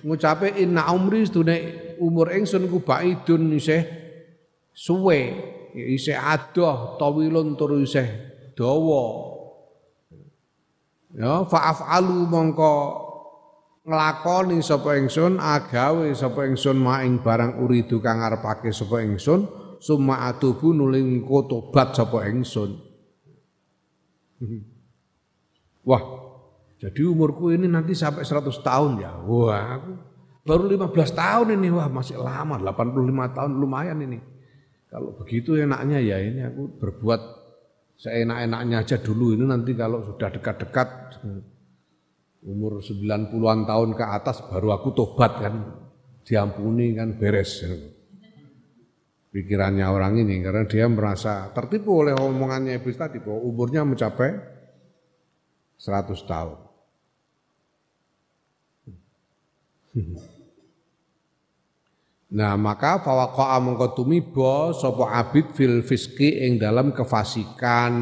ngucape inna umri sedune umur ingsun ku baidun isih suwe isih adoh tawilun tur isih dawa ya fa'afalu mongko nglakoni sapa ingsun agawe sapa ingsun maing barang uridu kang arepake sapa ingsun summa atubu nuling tobat sapa ingsun wah jadi umurku ini nanti sampai 100 tahun ya. Wah, aku baru 15 tahun ini. Wah, masih lama. 85 tahun lumayan ini. Kalau begitu enaknya ya ini aku berbuat seenak-enaknya aja dulu. Ini nanti kalau sudah dekat-dekat umur 90-an tahun ke atas baru aku tobat kan. Diampuni kan beres. Pikirannya orang ini karena dia merasa tertipu oleh omongannya iblis tadi bahwa umurnya mencapai 100 tahun. Nah maka fawaqa'a mongko tumiba sapa abid fil fiski ing dalam kefasikan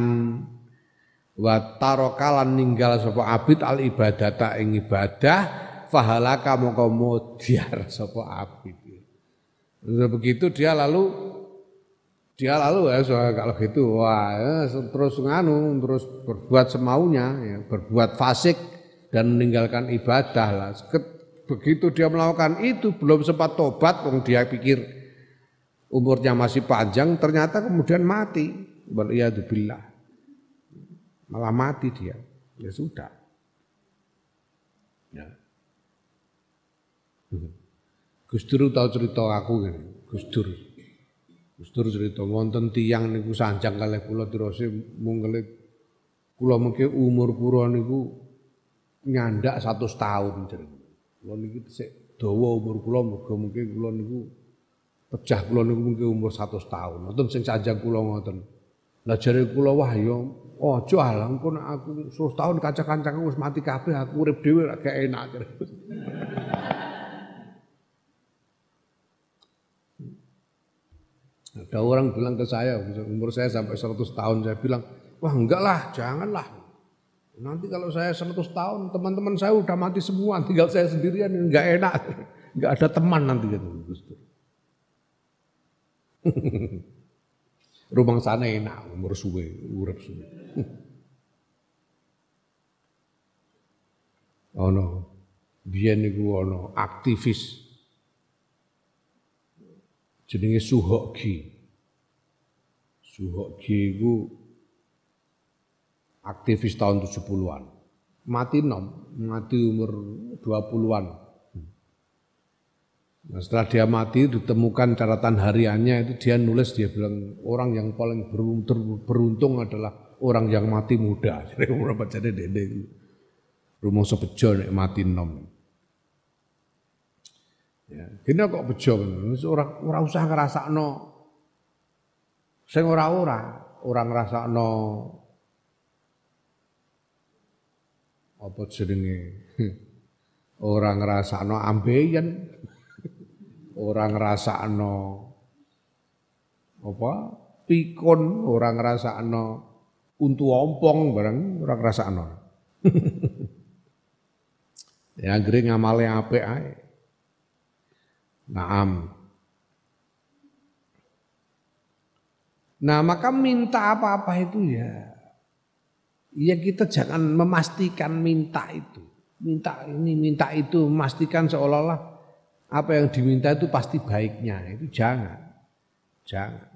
wa tarokalan ninggal sapa abid al ibadata ing ibadah fahalaka mongko mudyar sapa abid. Begitu dia lalu dia lalu ya so, kalau gitu wah ya, terus nganu terus berbuat semaunya ya, berbuat fasik dan meninggalkan ibadah lah begitu dia melakukan itu belum sempat tobat, wong dia pikir umurnya masih panjang, ternyata kemudian mati. Waliyadzubillah. Malah mati dia. Ya sudah. Ya. Gus Dur tahu cerita aku ini. Gus Dur. Gus Dur cerita wonten tiyang niku sanjang kalih kula dirose mung kula mengke umur kula niku nyandak 100 tahun cerita. Kula niki sik dawa umur kula muga mungkin kula niku pecah kula niku mungkin umur 100 tahun. Wonten sing sanjang kula ngoten. Lah jare kula wah ya aja alah engko nek aku 100 tahun kanca-kancaku wis mati kabeh aku urip dhewe gak enak. Ada orang bilang ke saya, umur saya sampai 100 tahun, saya bilang, wah enggak lah, janganlah. Nanti kalau saya 100 tahun, teman-teman saya udah mati semua, tinggal saya sendirian, nggak enak, nggak ada teman nanti gitu. Rumah sana enak, umur suwe, urip suwe. ono, biyen niku ono aktivis jenenge Suhoki. Suhoki iku aktivis tahun 70-an. Mati nom, mati umur 20-an. Nah, setelah dia mati ditemukan catatan hariannya itu dia nulis dia bilang orang yang paling beruntung adalah orang yang mati muda. Jadi ora bacane dede. Rumah sepejo nek mati nom. Ya, kene kok bejo ora ora usah ngrasakno sing ora-ora, ora ngrasakno apa jenenge? Ora ngrasakno ambeien. Ora ngrasakno apa? Pikun, ora ngrasakno untu ompong barang ora ngrasakno. ya anggere ngamale apik ae. Naam. Nah maka minta apa-apa itu ya Ya kita jangan memastikan minta itu. Minta ini, minta itu, memastikan seolah-olah apa yang diminta itu pasti baiknya. Itu jangan. Jangan.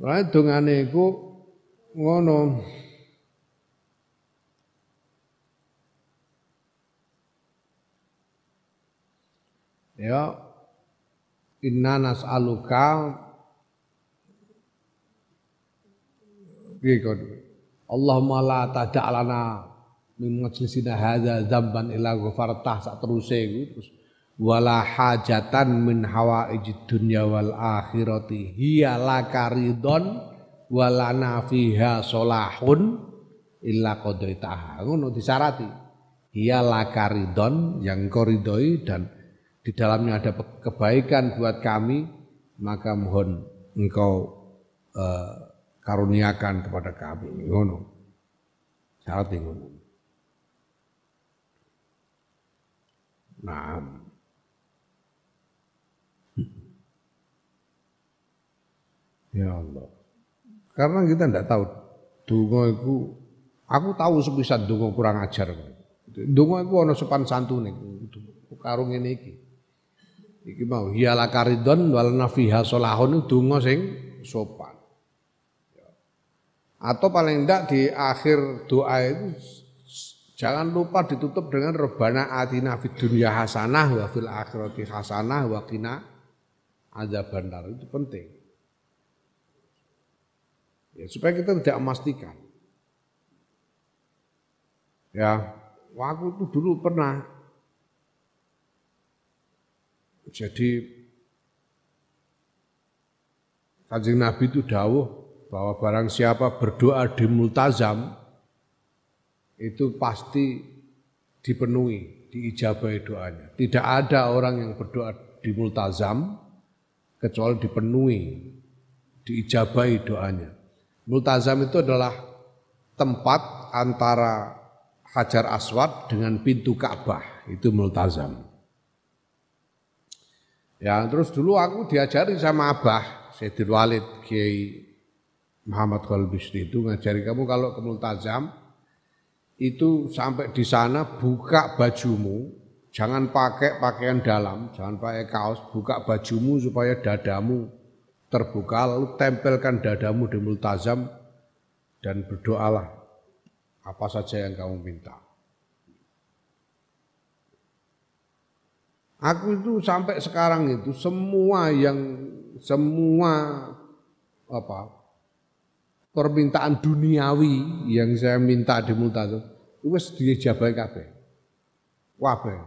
Lah dongane iku ngono. Ya inna nas'aluka Allahumma la tada'lana min majlisina hadza dzamban ila ghafartah sak teruse iku terus wala hajatan min hawaijid dunya wal akhirati hiya lakaridon walana fiha solahun illa qadaitaha ngono disarati. Hiya lakaridon yang koridoi dan di dalamnya ada kebaikan buat kami maka mohon engkau uh, karuniakan kepada kami. Ngono. Syarat ngono nah ya Allah. Karena kita tidak tahu dungo itu aku tahu sebisa dungo kurang ajar dungo itu ono sopan santun karung ini iki. Iki mau hiala karidon wal nafiha solahun dungo sing sopan. Atau paling tidak di akhir doa itu jangan lupa ditutup dengan rebana atina fid dunya hasanah wa fil akhirati hasanah wa qina adzabannar itu penting. Ya, supaya kita tidak memastikan. Ya, waktu itu dulu pernah jadi Kanjeng Nabi itu dawuh bahwa barang siapa berdoa di multazam itu pasti dipenuhi, diijabahi doanya. Tidak ada orang yang berdoa di multazam kecuali dipenuhi, diijabahi doanya. Multazam itu adalah tempat antara Hajar Aswad dengan pintu Ka'bah, itu multazam. Ya, terus dulu aku diajari sama Abah Sayyidul Walid Kiai Muhammad Khalil Bisri itu ngajari kamu kalau ke Multazam itu sampai di sana buka bajumu, jangan pakai pakaian dalam, jangan pakai kaos, buka bajumu supaya dadamu terbuka, lalu tempelkan dadamu di Multazam dan berdoalah apa saja yang kamu minta. Aku itu sampai sekarang itu semua yang semua apa permintaan duniawi yang saya minta di multazam wis dijabahi kabeh. Kabeh.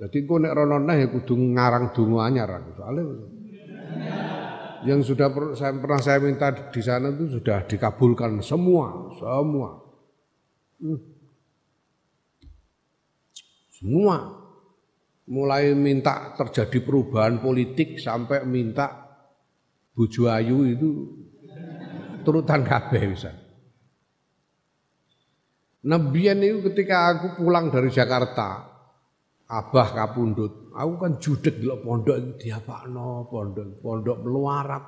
Dadi engko nek rono ya kudu ngarang donga anyar. Soalnya yang sudah saya pernah saya minta di sana itu sudah dikabulkan semua, semua. Hmm. Semua. Mulai minta terjadi perubahan politik sampai minta buju ayu itu turutan kabeh bisa. Nebian itu ketika aku pulang dari Jakarta, Abah kapundut, aku kan judek di pondok itu no pondok, pondok meluarat.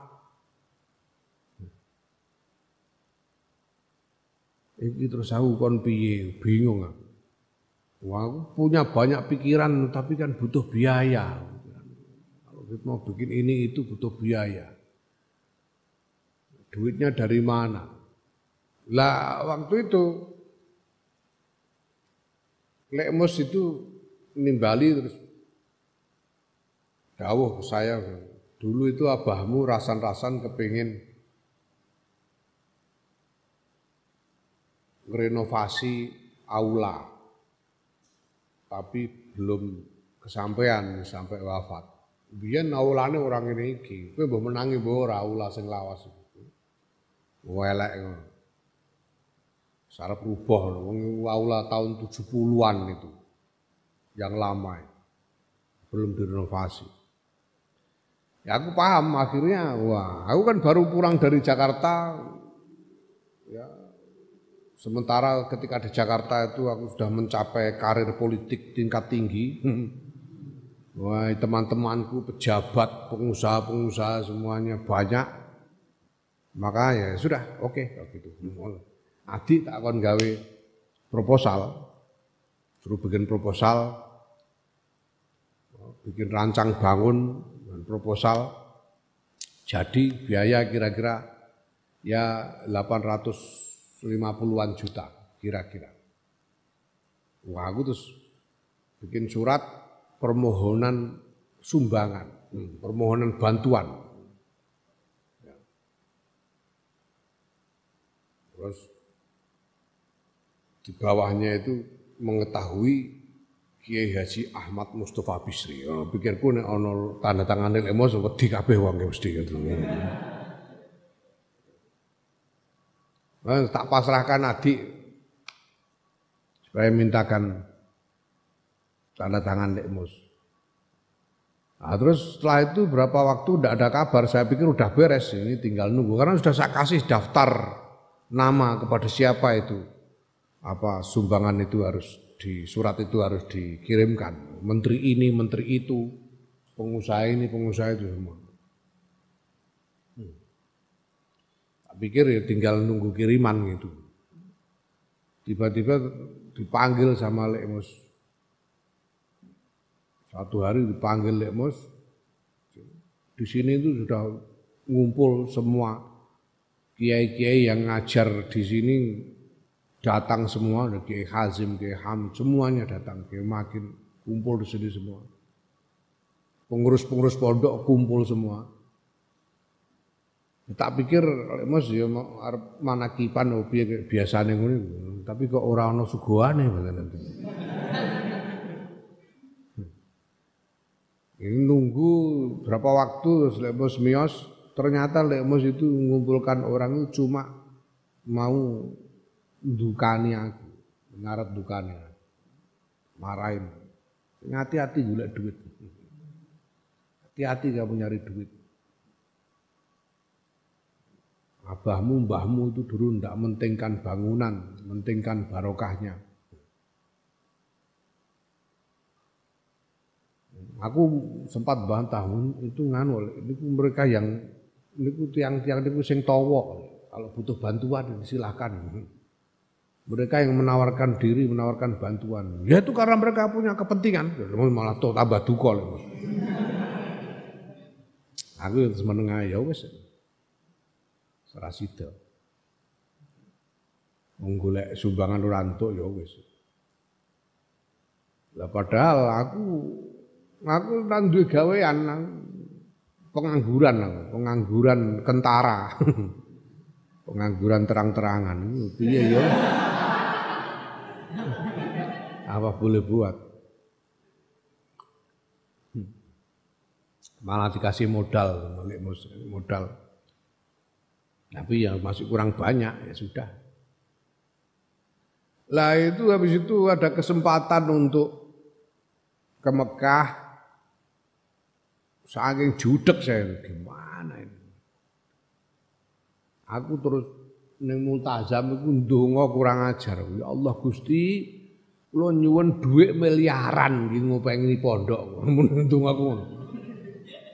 Ini terus aku kon piye, bingung aku. Wah, aku punya banyak pikiran tapi kan butuh biaya. Kalau kita mau bikin ini itu butuh biaya. Duitnya dari mana? Lah waktu itu Lekmus itu nimbali terus. Dawuh saya dulu itu abahmu rasan-rasan kepingin renovasi aula tapi belum kesampaian sampai wafat. Biyen aulane orang ini iki kowe mbok menangi mbok ora sing lawas welek Sarap rubah, aula tahun 70-an itu yang lama belum direnovasi. Ya aku paham akhirnya, wah aku kan baru pulang dari Jakarta, ya sementara ketika di Jakarta itu aku sudah mencapai karir politik tingkat tinggi. Wah teman-temanku pejabat, pengusaha-pengusaha semuanya banyak. Maka ya sudah, oke okay, kalau gitu. Adik tak akan gawe proposal, suruh bikin proposal, bikin rancang bangun dan proposal, jadi biaya kira-kira ya 850-an juta kira-kira. Wah aku terus bikin surat permohonan sumbangan, hmm, permohonan bantuan. Terus di bawahnya itu mengetahui Kiai Haji Ahmad Mustafa Bisri. Oh, pikirku nek ana tanda tangan emos wedi kabeh wong mesti gitu. Nah, tak pasrahkan adik supaya mintakan tanda tangan emos. Nah, terus setelah itu berapa waktu tidak ada kabar, saya pikir udah beres, ini tinggal nunggu. Karena sudah saya kasih daftar nama kepada siapa itu apa sumbangan itu harus di surat itu harus dikirimkan. Menteri ini, menteri itu, pengusaha ini, pengusaha itu semua. Hmm. Tak pikir ya tinggal nunggu kiriman gitu. Tiba-tiba dipanggil sama Lekmus. Satu hari dipanggil Lekmus. Di sini itu sudah ngumpul semua kiai-kiai yang ngajar di sini datang semua, ada Kiai Hazim, Kiai Ham, semuanya datang, Kiai Makin kumpul di sini semua. Pengurus-pengurus pondok kumpul semua. Tak pikir Mas ya mana kipan kayak biasane ngono tapi kok ora ana suguhane nanti. Ini nunggu berapa waktu terus Lemos Mios ternyata Lemos itu mengumpulkan orang itu cuma mau dukani aku, ngarep dukani. Marahin. Hati-hati juga duit. Hati-hati kamu nyari duit. Abahmu, mbahmu itu dulu ndak mentingkan bangunan, mentingkan barokahnya. Aku sempat bantah itu nganu, itu mereka yang itu tiang-tiang itu sing towo. Kalau butuh bantuan silahkan. Mereka yang menawarkan diri, menawarkan bantuan. Ya itu karena mereka punya kepentingan. Malah tuh tambah duka. Aku yang menengah ya wes. Serasida. Menggolek sumbangan rantuk ya wes. Lah padahal aku aku nang duwe gawean pengangguran pengangguran kentara. pengangguran terang-terangan. Piye ya? Apa boleh buat? Hmm. Malah dikasih modal, modal. Tapi ya masih kurang banyak, ya sudah. Lah itu habis itu ada kesempatan untuk ke Mekah. Saking judek saya, gimana ini? Aku terus ning multazam iku ndonga kurang ajar. Ya Allah Gusti, kula nyuwun dhuwit miliaran iki ngopeni pondok. Ndonga ngono.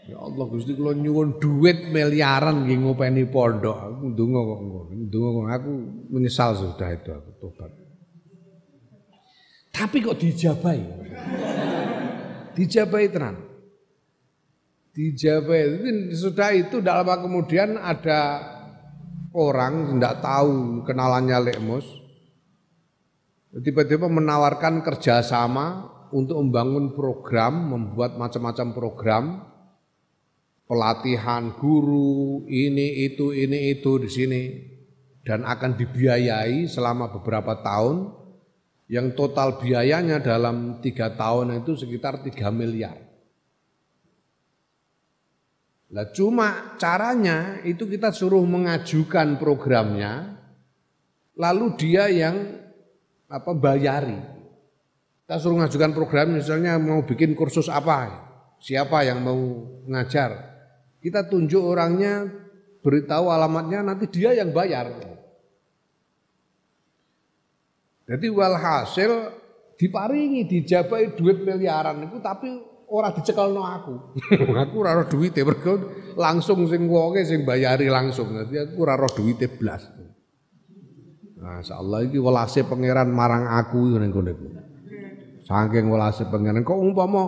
Ya Allah Gusti kula nyuwun dhuwit miliaran nggih ngopeni pondok. Aku ndonga kok ngono. Ndonga aku menyesal sudah itu aku tobat. Tapi kok dijabai? dijabai tenan. Dijabai. Sudah itu dalam kemudian ada orang tidak tahu kenalannya Lekmus tiba-tiba menawarkan kerjasama untuk membangun program, membuat macam-macam program, pelatihan guru, ini itu ini itu di sini, dan akan dibiayai selama beberapa tahun, yang total biayanya dalam tiga tahun itu sekitar 3 miliar. Nah cuma caranya itu kita suruh mengajukan programnya, lalu dia yang apa bayari. Kita suruh mengajukan program misalnya mau bikin kursus apa, siapa yang mau ngajar. Kita tunjuk orangnya, beritahu alamatnya, nanti dia yang bayar. Jadi walhasil diparingi dijabai duit miliaran itu tapi ora dicekelno aku. aku ora roh duwite mergo langsung sing wonge sing bayari langsung. Dadi aku ora roh duwite blas. Masyaallah iki welase pangeran marang aku ning kene iku. Saking welase pangeran kok umpama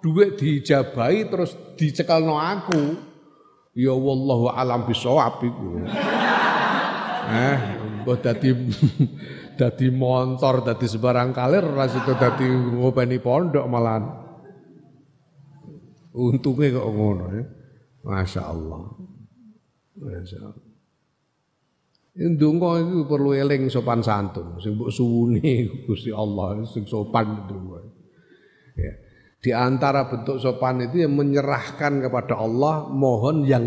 duit dijabahi terus dicekelno aku. Ya wallahu alam bisawab iku. eh, mbah dadi dadi montor, dadi sebarang kalir ora sido dadi ngopeni pondok malahan. Untungnya kok ngono ya. Masya Allah. Masya Allah. Ndonga itu perlu eling sopan santun, sing mbok suwuni Gusti Allah sing sopan itu. Ya. Di antara bentuk sopan itu yang menyerahkan kepada Allah mohon yang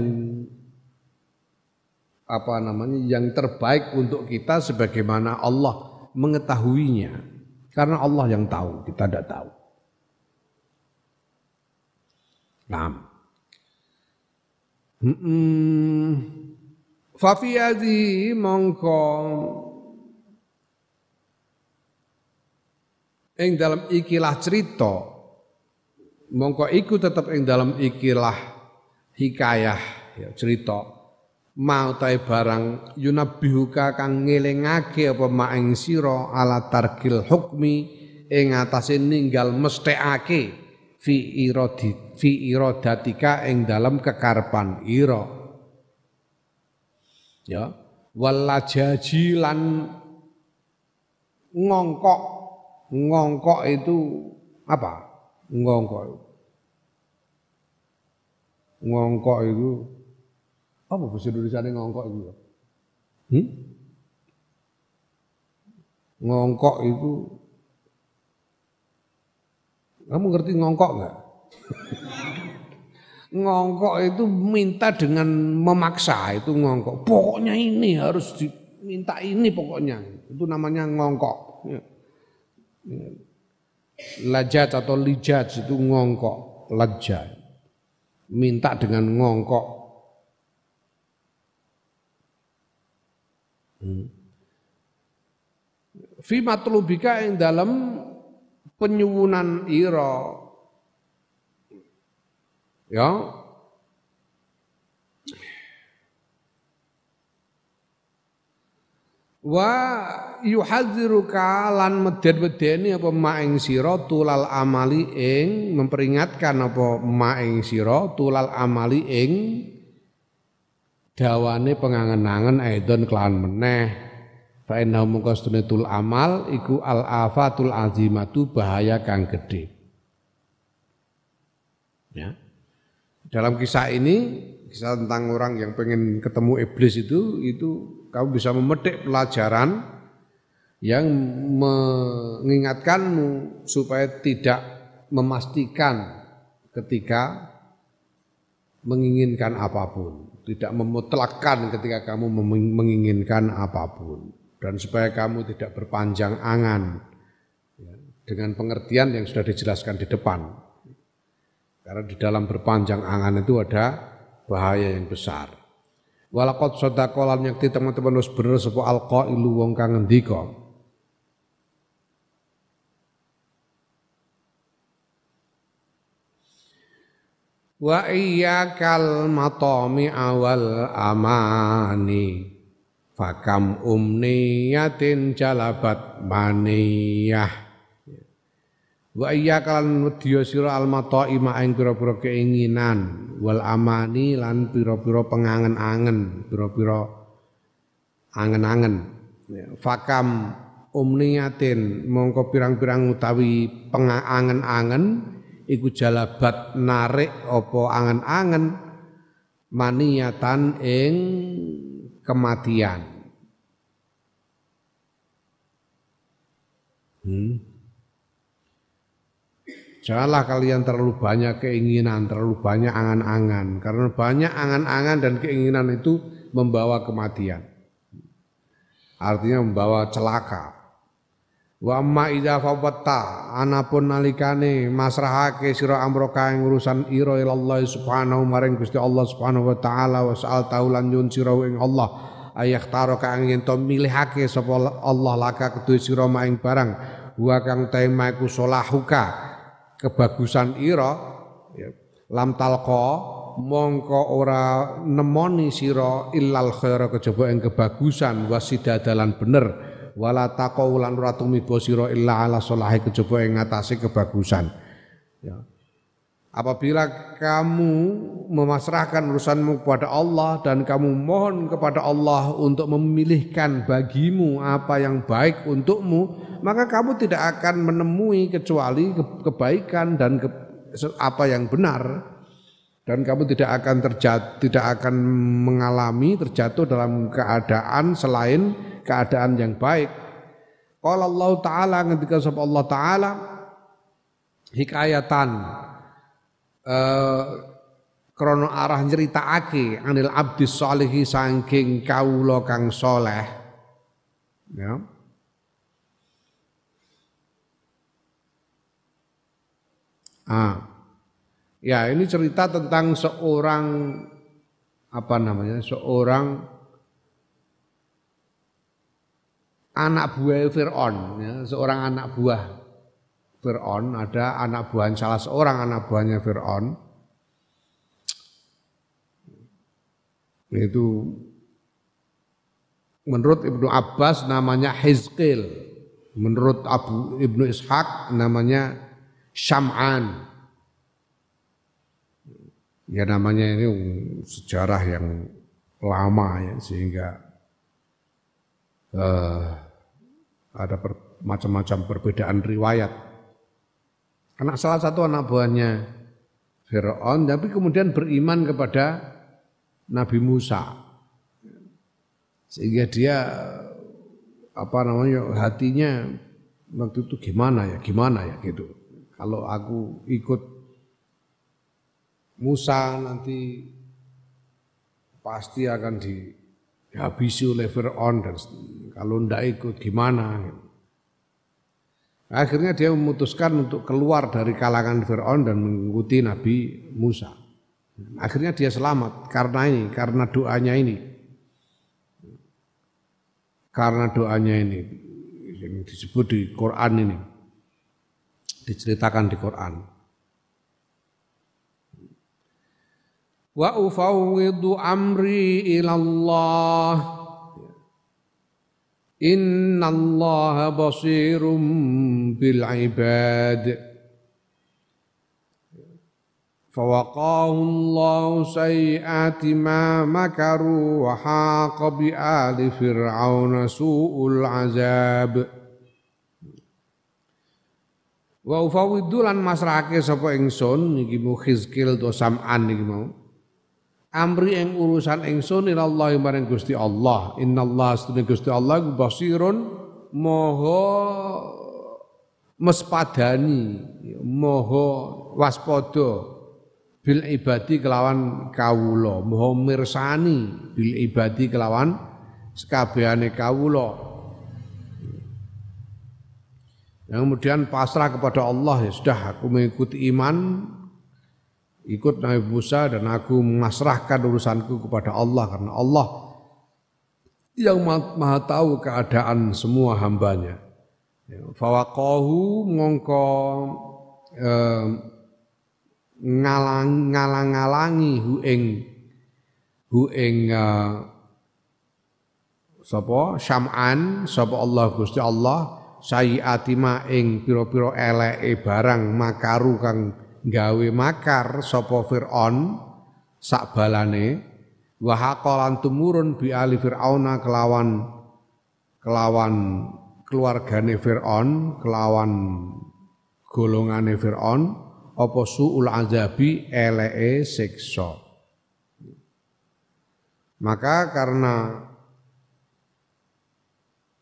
apa namanya yang terbaik untuk kita sebagaimana Allah mengetahuinya. Karena Allah yang tahu, kita tidak tahu. Naam. Hmm. Fafiyadi mongko ing dalam ikilah cerita mongko iku tetep ing dalam ikilah hikayah ya cerita mau tae barang yunabihuka kang ngelingake apa maing sira ala tarkil hukmi ing atase ninggal mesthekake fi iradi fi iradatika ing dalam kekarepan ira. Ya. Walajaji lan ngongkok. Ngongkok itu apa? Ngongkok. Ngongkok itu apa bahasa Indonesia ngongkok itu hmm? ngongkok itu kamu ngerti ngongkok nggak? ngongkok itu minta dengan memaksa itu ngongkok. Pokoknya ini harus diminta ini pokoknya. Itu namanya ngongkok. Ya. Lajat atau lijat itu ngongkok, lajat. Minta dengan ngongkok. Hmm. Fi yang dalam penyuwunan ira. Ya. Wa yuhadziruka lan meden-medeni apa maing sira tulal amali ing memperingatkan apa maing sira tulal amali ing dawane pengangen-angen aidon kelan meneh Fa inna mungkastunatul amal iku al afatul azimatu bahaya kang gede. Ya. Dalam kisah ini, kisah tentang orang yang pengen ketemu iblis itu, itu kamu bisa memetik pelajaran yang mengingatkanmu supaya tidak memastikan ketika menginginkan apa pun, tidak memutlakkan ketika kamu menginginkan apa pun dan supaya kamu tidak berpanjang angan ya, dengan pengertian yang sudah dijelaskan di depan. Karena di dalam berpanjang angan itu ada bahaya yang besar. Walakot sodakolan yang teman-teman harus bener sebuah alqailu wong kang ngendika. Wa iyyakal matami awal amani Fakam umniyatin jalabat maniyah. Wa iya kalan wedya sira almatai ing pira-pira keinginan wal amani lan pira-pira pengangen-angen, pira-pira angen-angen. Fakam umniyatin mongko pirang-pirang utawi pengangen-angen iku jalabat narik apa angen-angen maniyatan ing kematian hmm. Janganlah kalian terlalu banyak keinginan, terlalu banyak angan-angan. Karena banyak angan-angan dan keinginan itu membawa kematian. Artinya membawa celaka. Wa amma idza fawatta anapun nalikane masrahake sira amroka ing urusan ira Allah subhanahu maring Gusti Allah subhanahu wa taala wa sa'al taulan nyun sira ing Allah ayah taro kang yen to milihake sapa Allah laka kedue sira maing barang. Wa kang tema iku solahuka kebagusan ira ya, lam talqa mongko ora nemoni sira illal khaira kejaba ing kebagusan wasidadalan bener. Wala taqaulan ora tumiba sira illa ala salahi kejaba ing ngatasé kebagusan. Ya Apabila kamu memasrahkan urusanmu kepada Allah dan kamu mohon kepada Allah untuk memilihkan bagimu apa yang baik untukmu, maka kamu tidak akan menemui kecuali kebaikan dan ke, apa yang benar dan kamu tidak akan terjat, tidak akan mengalami terjatuh dalam keadaan selain keadaan yang baik. Kalau Allah Taala ketika Allah Taala hikayatan eh, krono arah nyeritakake anil abdi sholihi saking kawula kang soleh. Ya. Ah. Ya ini cerita tentang seorang apa namanya seorang anak buah Fir'aun ya, seorang anak buah Fir'aun, ada anak buah salah seorang anak buahnya Fir'aun. Itu menurut Ibnu Abbas namanya Hizqil. Menurut Abu Ibnu Ishaq namanya Syam'an. Ya namanya ini sejarah yang lama ya sehingga uh, ada macam-macam perbedaan riwayat anak salah satu anak buahnya Fir'aun tapi kemudian beriman kepada Nabi Musa sehingga dia apa namanya hatinya waktu itu gimana ya gimana ya gitu kalau aku ikut Musa nanti pasti akan dihabisi oleh Fir'aun dan kalau ndak ikut gimana gitu. Akhirnya dia memutuskan untuk keluar dari kalangan Fir'aun dan mengikuti Nabi Musa. Akhirnya dia selamat karena ini, karena doanya ini. Karena doanya ini yang disebut di Quran ini. Diceritakan di Quran. Wa ufawwidu amri ilallah Inna Allah basirum bil ibad فوقاه الله سيئات ما مكروا وحاق بآل فرعون سوء العذاب wa ufawiddu lan masrahake sapa ingsun iki mu khizkil to sam'an iki mau amri ing urusan ingsun ilallahi maring Gusti Allah. Innallaha astune Gusti Allah basirun moho mespadani moho waspada bil ibadi kelawan kawula moho mirsani bil ibadi kelawan sekabehane kawula. Yang kemudian pasrah kepada Allah ya sudah aku mengikuti iman ikut Nabi Musa dan aku memasrahkan urusanku kepada Allah karena Allah yang maha tahu keadaan semua hambanya. Ya, fawaqahu mongko ngalang ngalang ngalangi hu ing hu ing eh, sapa syam'an sapa Allah Gusti Allah sayiati ma ing pira-pira eleke barang makaru kang gawe makar sapa Firaun sak balane wa haqalan tumurun bi ali fir'auna kelawan kelawan keluargane Fir'aun kelawan golongane Fir'aun apa suul azabi elee siksa maka karena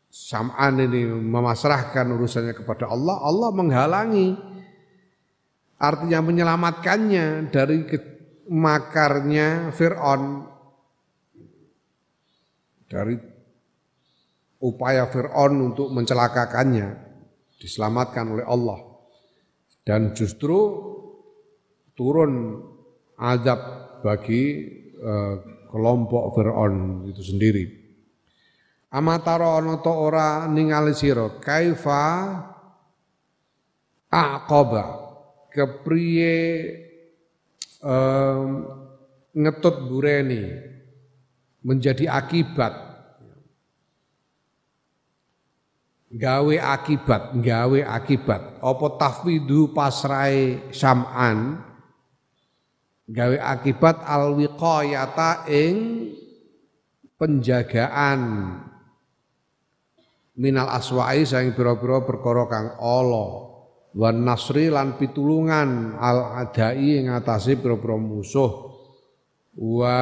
Sam'an ini memasrahkan urusannya kepada Allah, Allah menghalangi. Artinya menyelamatkannya dari makarnya Fir'aun. Dari upaya Fir'aun untuk mencelakakannya. Diselamatkan oleh Allah. Dan justru turun azab bagi uh, kelompok Fir'aun itu sendiri. Amatara ana ora ningali sira kaifa aqaba kepriye um, ngetut bureni menjadi akibat. Gawe akibat gawe akibat. Apa tafwidu pasrai sam'an? Gawe akibat alwiqayata ing penjagaan. Minal aswa'i saing pira-pira perkara ala wan nasri lan pitulungan al adai ing atase pira-pira musuh. Wa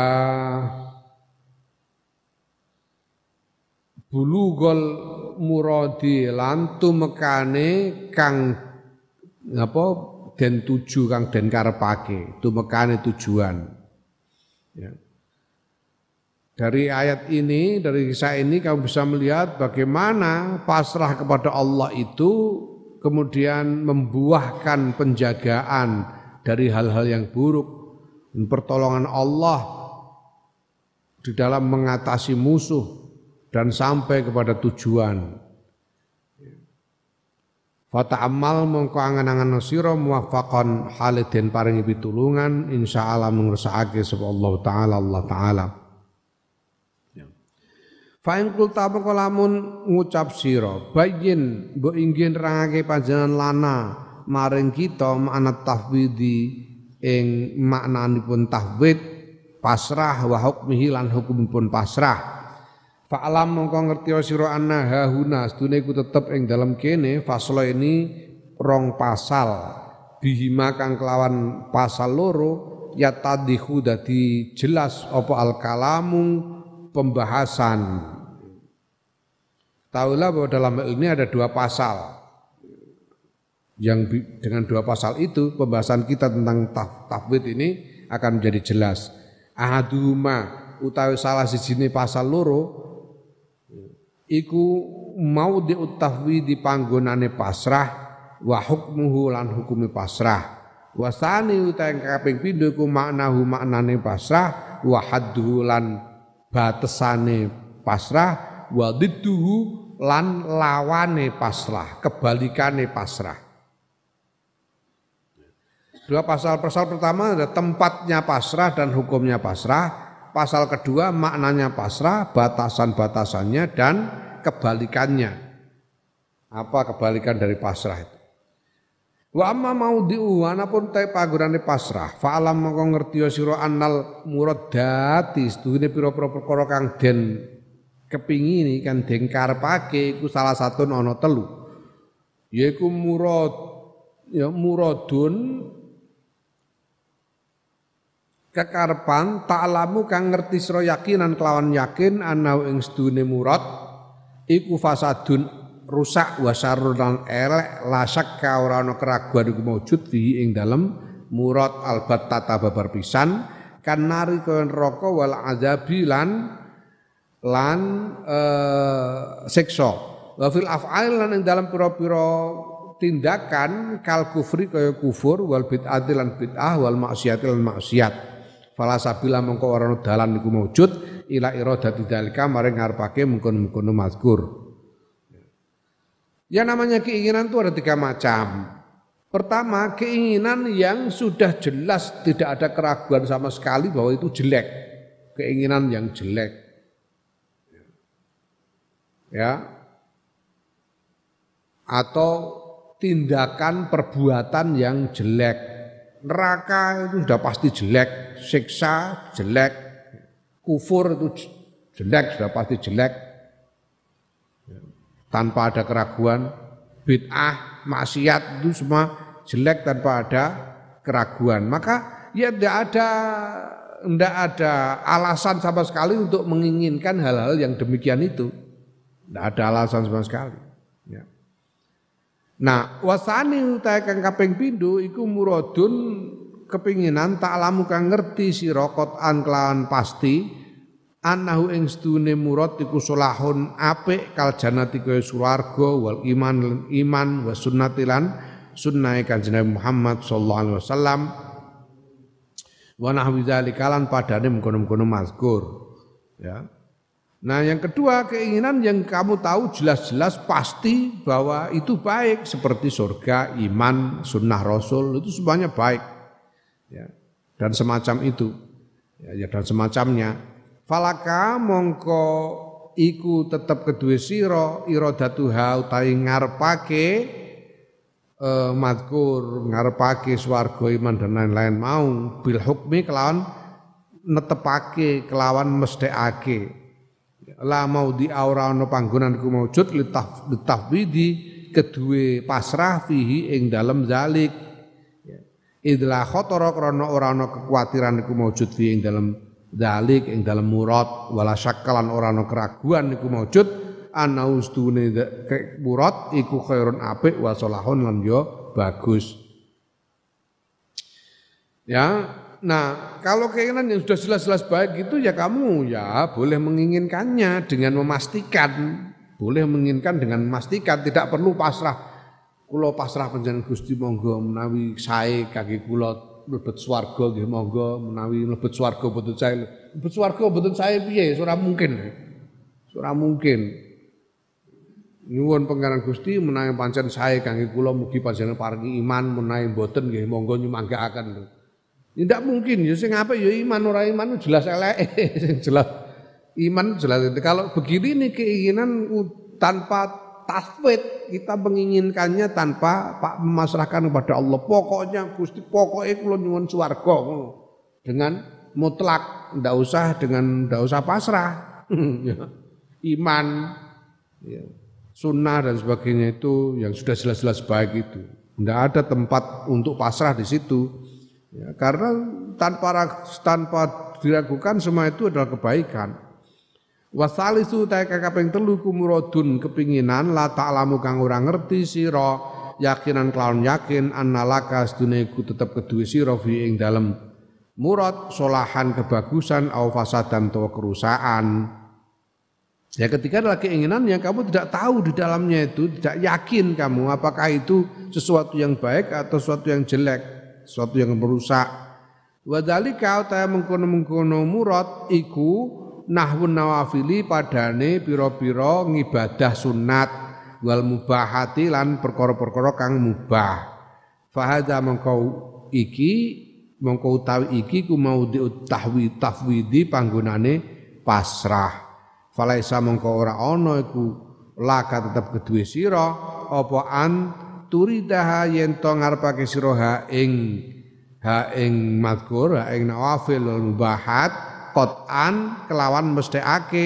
bulugol muradi lan tumekane kang apa den tuju kang den karepake tumekane tujuan. Ya. Dari ayat ini, dari kisah ini kamu bisa melihat bagaimana pasrah kepada Allah itu kemudian membuahkan penjagaan dari hal-hal yang buruk dan pertolongan Allah di dalam mengatasi musuh dan sampai kepada tujuan. Fata'amal mongko angan-angan sira muwaffaqan halidin paringi pitulungan insyaallah ngersakake sapa Allah taala Allah taala. Fa'in kulta mengko lamun ngucap sira bayin inggih nerangake panjenengan lana maring kita makna tafwidi ing maknanipun tafwid pasrah wa hukmihi lan hukumipun pasrah. Fa'alam mongko ngerti sira anna hahuna sedune ku tetep ing dalam kene faslo ini rong pasal bihima kang kelawan pasal loro ya tadihu dadi jelas apa al kalamu pembahasan Tahulah bahwa dalam hal ini ada dua pasal. Yang dengan dua pasal itu pembahasan kita tentang taf, tafwid ini akan menjadi jelas. Ahaduma utawi salah siji pasal loro iku mau di panggonane pasrah wa hukmuhu lan hukumi pasrah wasani utawi kaping pindho ku maknahu maknane pasrah wa hadduhu lan batesane pasrah wa didduhu lan lawane pasrah, kebalikane pasrah. Dua pasal-pasal pertama ada tempatnya pasrah dan hukumnya pasrah. Pasal kedua maknanya pasrah, batasan-batasannya dan kebalikannya. Apa kebalikan dari pasrah itu? Wa amma mau diuwana pun te pagurane pasrah. Fa'alam mongko ngerti sira annal muradati sedune pira-pira perkara kang den kepingini kan dengkar pake iku salah satu nono telu. Yaiku murad ya muradun kekarepan ta'lamu kang ngerti sira yakinan kelawan yakin ana ing sedune murad iku fasadun rusak wa syarrun elek la syakka ora ana keraguan iku maujud fi ing dalem murad albat tata babar pisan kan nari neraka wal azabi lan lan uh, siksa. Wa fil af'al lan ing dalam pira-pira tindakan kal kufri kaya kufur wal bid'ati lan bid'ah wal maksiat lan maksiat. Fala sabila mengko ora dalan iku maujud ila iradati dalika maring ngarepake mungkon-mungkon mazkur. Ya namanya keinginan itu ada tiga macam. Pertama, keinginan yang sudah jelas tidak ada keraguan sama sekali bahwa itu jelek. Keinginan yang jelek ya atau tindakan perbuatan yang jelek. Neraka itu sudah pasti jelek, siksa jelek, kufur itu jelek, sudah pasti jelek. tanpa ada keraguan, bid'ah, maksiat itu semua jelek tanpa ada keraguan. Maka ya tidak ada tidak ada alasan sama sekali untuk menginginkan hal-hal yang demikian itu. Tidak ada alasan sama sekali. Ya. Nah, wasani utai kang kaping pindho iku muradun kepinginan tak lamu kang ngerti sira an kelawan pasti anahu ing sedune murad iku solahun apik kal jannati kaya wal iman iman wa sunnatilan sunnahe kanjeng Muhammad sallallahu alaihi wasallam wa nahwi dzalikalan padane mengkono-mengkono mazkur ya Nah yang kedua keinginan yang kamu tahu jelas-jelas pasti bahwa itu baik seperti surga, iman, sunnah rasul itu semuanya baik. Ya dan semacam itu. Ya, ya dan semacamnya. Falaka mongko iku tetep kedue sira iradatuha utawi ngarepake uh, madkur ngarepake swarga iman dan lain-lain mau bil hukmi kelawan netepake kelawan mesthekake la mau di aura ana panggonan ku maujud litaf litafwidi kedue pasrah fihi ing dalem zalik. Idla khotara krana ora ana kekhawatiran iku maujud fihi ing dalem zalik ing dalem murad. Wala syakkalan ora ana keraguan iku maujud ana ustune murad iku khairun apik wa salahun lan yo bagus. Ya, nah kalau keinginan yang sudah jelas-jelas baik itu ya kamu ya boleh menginginkannya dengan memastikan, boleh menginginkan dengan memastikan tidak perlu pasrah. Kulo pasrah panjenengan Gusti monggo menawi sae kaki kulo mlebet swarga nggih monggo menawi mlebet swarga boten sae. Mlebet swarga boten sae piye? Ora mungkin. Ora mungkin nyuwun pangeran Gusti menawi pancen sae kangge kula mugi panjenengan paringi iman menawi mboten nggih monggo nyumanggaaken. Tidak mungkin ya sing apa ya iman ora iman jelas sing jelas iman jelas kalau begini nih keinginan tanpa taswid kita menginginkannya tanpa pak memasrahkan kepada Allah pokoknya Gusti pokoknya kula nyuwun swarga dengan mutlak ndak usah dengan ndak usah pasrah ya. iman ya sunnah dan sebagainya itu yang sudah jelas-jelas baik itu. Tidak ada tempat untuk pasrah di situ. Ya, karena tanpa tanpa diragukan semua itu adalah kebaikan. Wasalisu ta kaping telu kumurodun kepinginan la ta'lamu kang ora ngerti sira yakinan kelawan yakin annalaka sedune iku tetep kedue sira fi ing dalem. Murad solahan kebagusan au fasadan utawa kerusakan. Ya ketika adalah keinginan yang kamu tidak tahu di dalamnya itu, tidak yakin kamu apakah itu sesuatu yang baik atau sesuatu yang jelek, sesuatu yang merusak. Wadhalika utaya mengkono-mengkono murad iku nahwun nawafili padane piro-piro ngibadah sunat wal mubahati lan perkara-perkara kang mubah. Fahadha mengkau iki mengkau utawi iki ku mau tahwi tafwidi panggonane pasrah. Falaisa mongko ora ana iku laka tetep kedue sira apa an turidaha yen to ngarepake sira ha ing ha ing madkur ha ing nawafil mubahat qatan kelawan mesthekake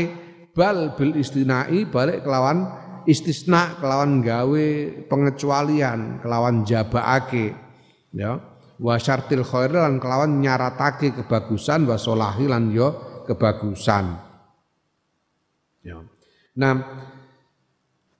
bal bil istinai balik kelawan istisna kelawan gawe pengecualian kelawan jabaake ya wa syartil khair lan kelawan nyaratake kebagusan wa solahi lan yo kebagusan Ya. Nah,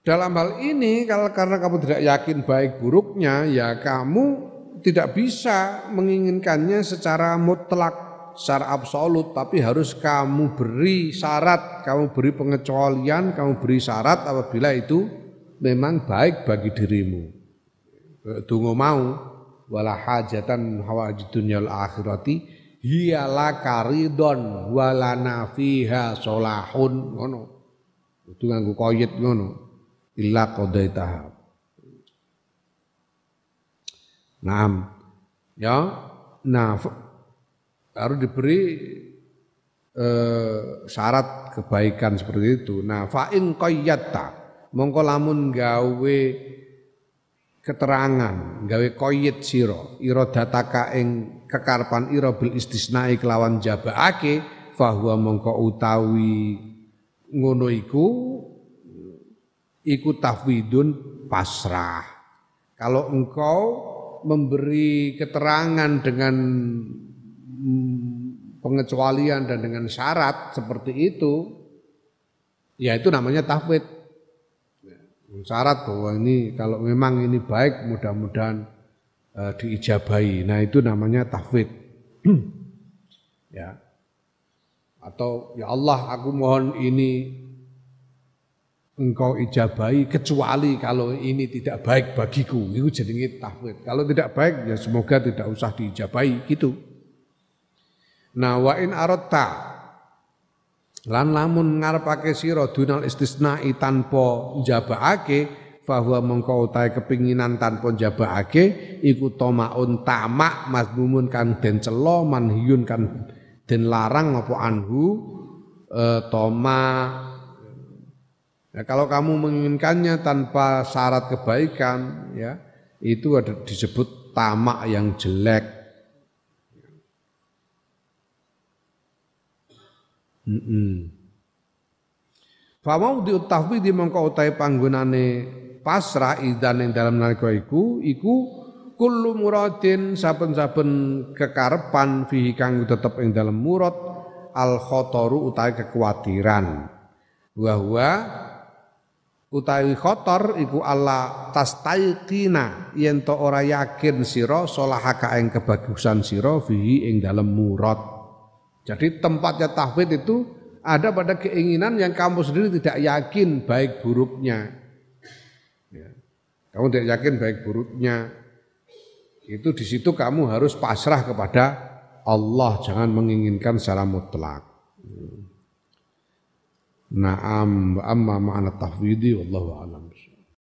dalam hal ini kalau karena kamu tidak yakin baik buruknya, ya kamu tidak bisa menginginkannya secara mutlak, secara absolut, tapi harus kamu beri syarat, kamu beri pengecualian, kamu beri syarat apabila itu memang baik bagi dirimu. Tunggu mau wala hajatan hawajid dunyal akhirati hiya karidon wala nafiha solahun itu nganggo koyit ngono illa qadaitaha Naam. Ya. Nah, harus diberi eh, syarat kebaikan seperti itu. Nah, fa in qayyata mongko lamun gawe keterangan, gawe koyit sira, iradataka ing kekarepan ira bil istisnai kelawan jabaake fahuwa mongko utawi ngono iku iku tafwidun pasrah. Kalau engkau memberi keterangan dengan mm, pengecualian dan dengan syarat seperti itu, ya itu namanya tafwid. Syarat bahwa ini kalau memang ini baik mudah-mudahan uh, diijabahi. Nah itu namanya tafwid. ya. Atau ya Allah aku mohon ini engkau ijabahi kecuali kalau ini tidak baik bagiku. Itu jadinya tafwid. Kalau tidak baik ya semoga tidak usah diijabahi gitu. Nah wa in aratta lan lamun ngarepake sira dunal istisna'i tanpa njabaake bahwa mengkau utai kepinginan tanpa njabaake iku tomaun tamak mazmumun kan den celo manhiyun kan den larang apa anhu e, toma Nah, kalau kamu menginginkannya tanpa syarat kebaikan, ya itu ada disebut tamak yang jelek. Famau diutahwi di mengkau utai panggunane pasrah idan yang dalam nalika iku iku kullu muradin saben-saben kekarepan fihi kang tetep ing dalam murad al khotoru utai kekhawatiran wa utawi khotor iku Allah tastaiqina yen to ora yakin sira solahaka ing kebagusan sira fihi ing dalam murad jadi tempatnya tahfid itu ada pada keinginan yang kamu sendiri tidak yakin baik buruknya. Ya. Kamu tidak yakin baik buruknya. Itu di situ kamu harus pasrah kepada Allah, jangan menginginkan secara mutlak. Naam amma ma'ana tahwidi wallahu a'lam.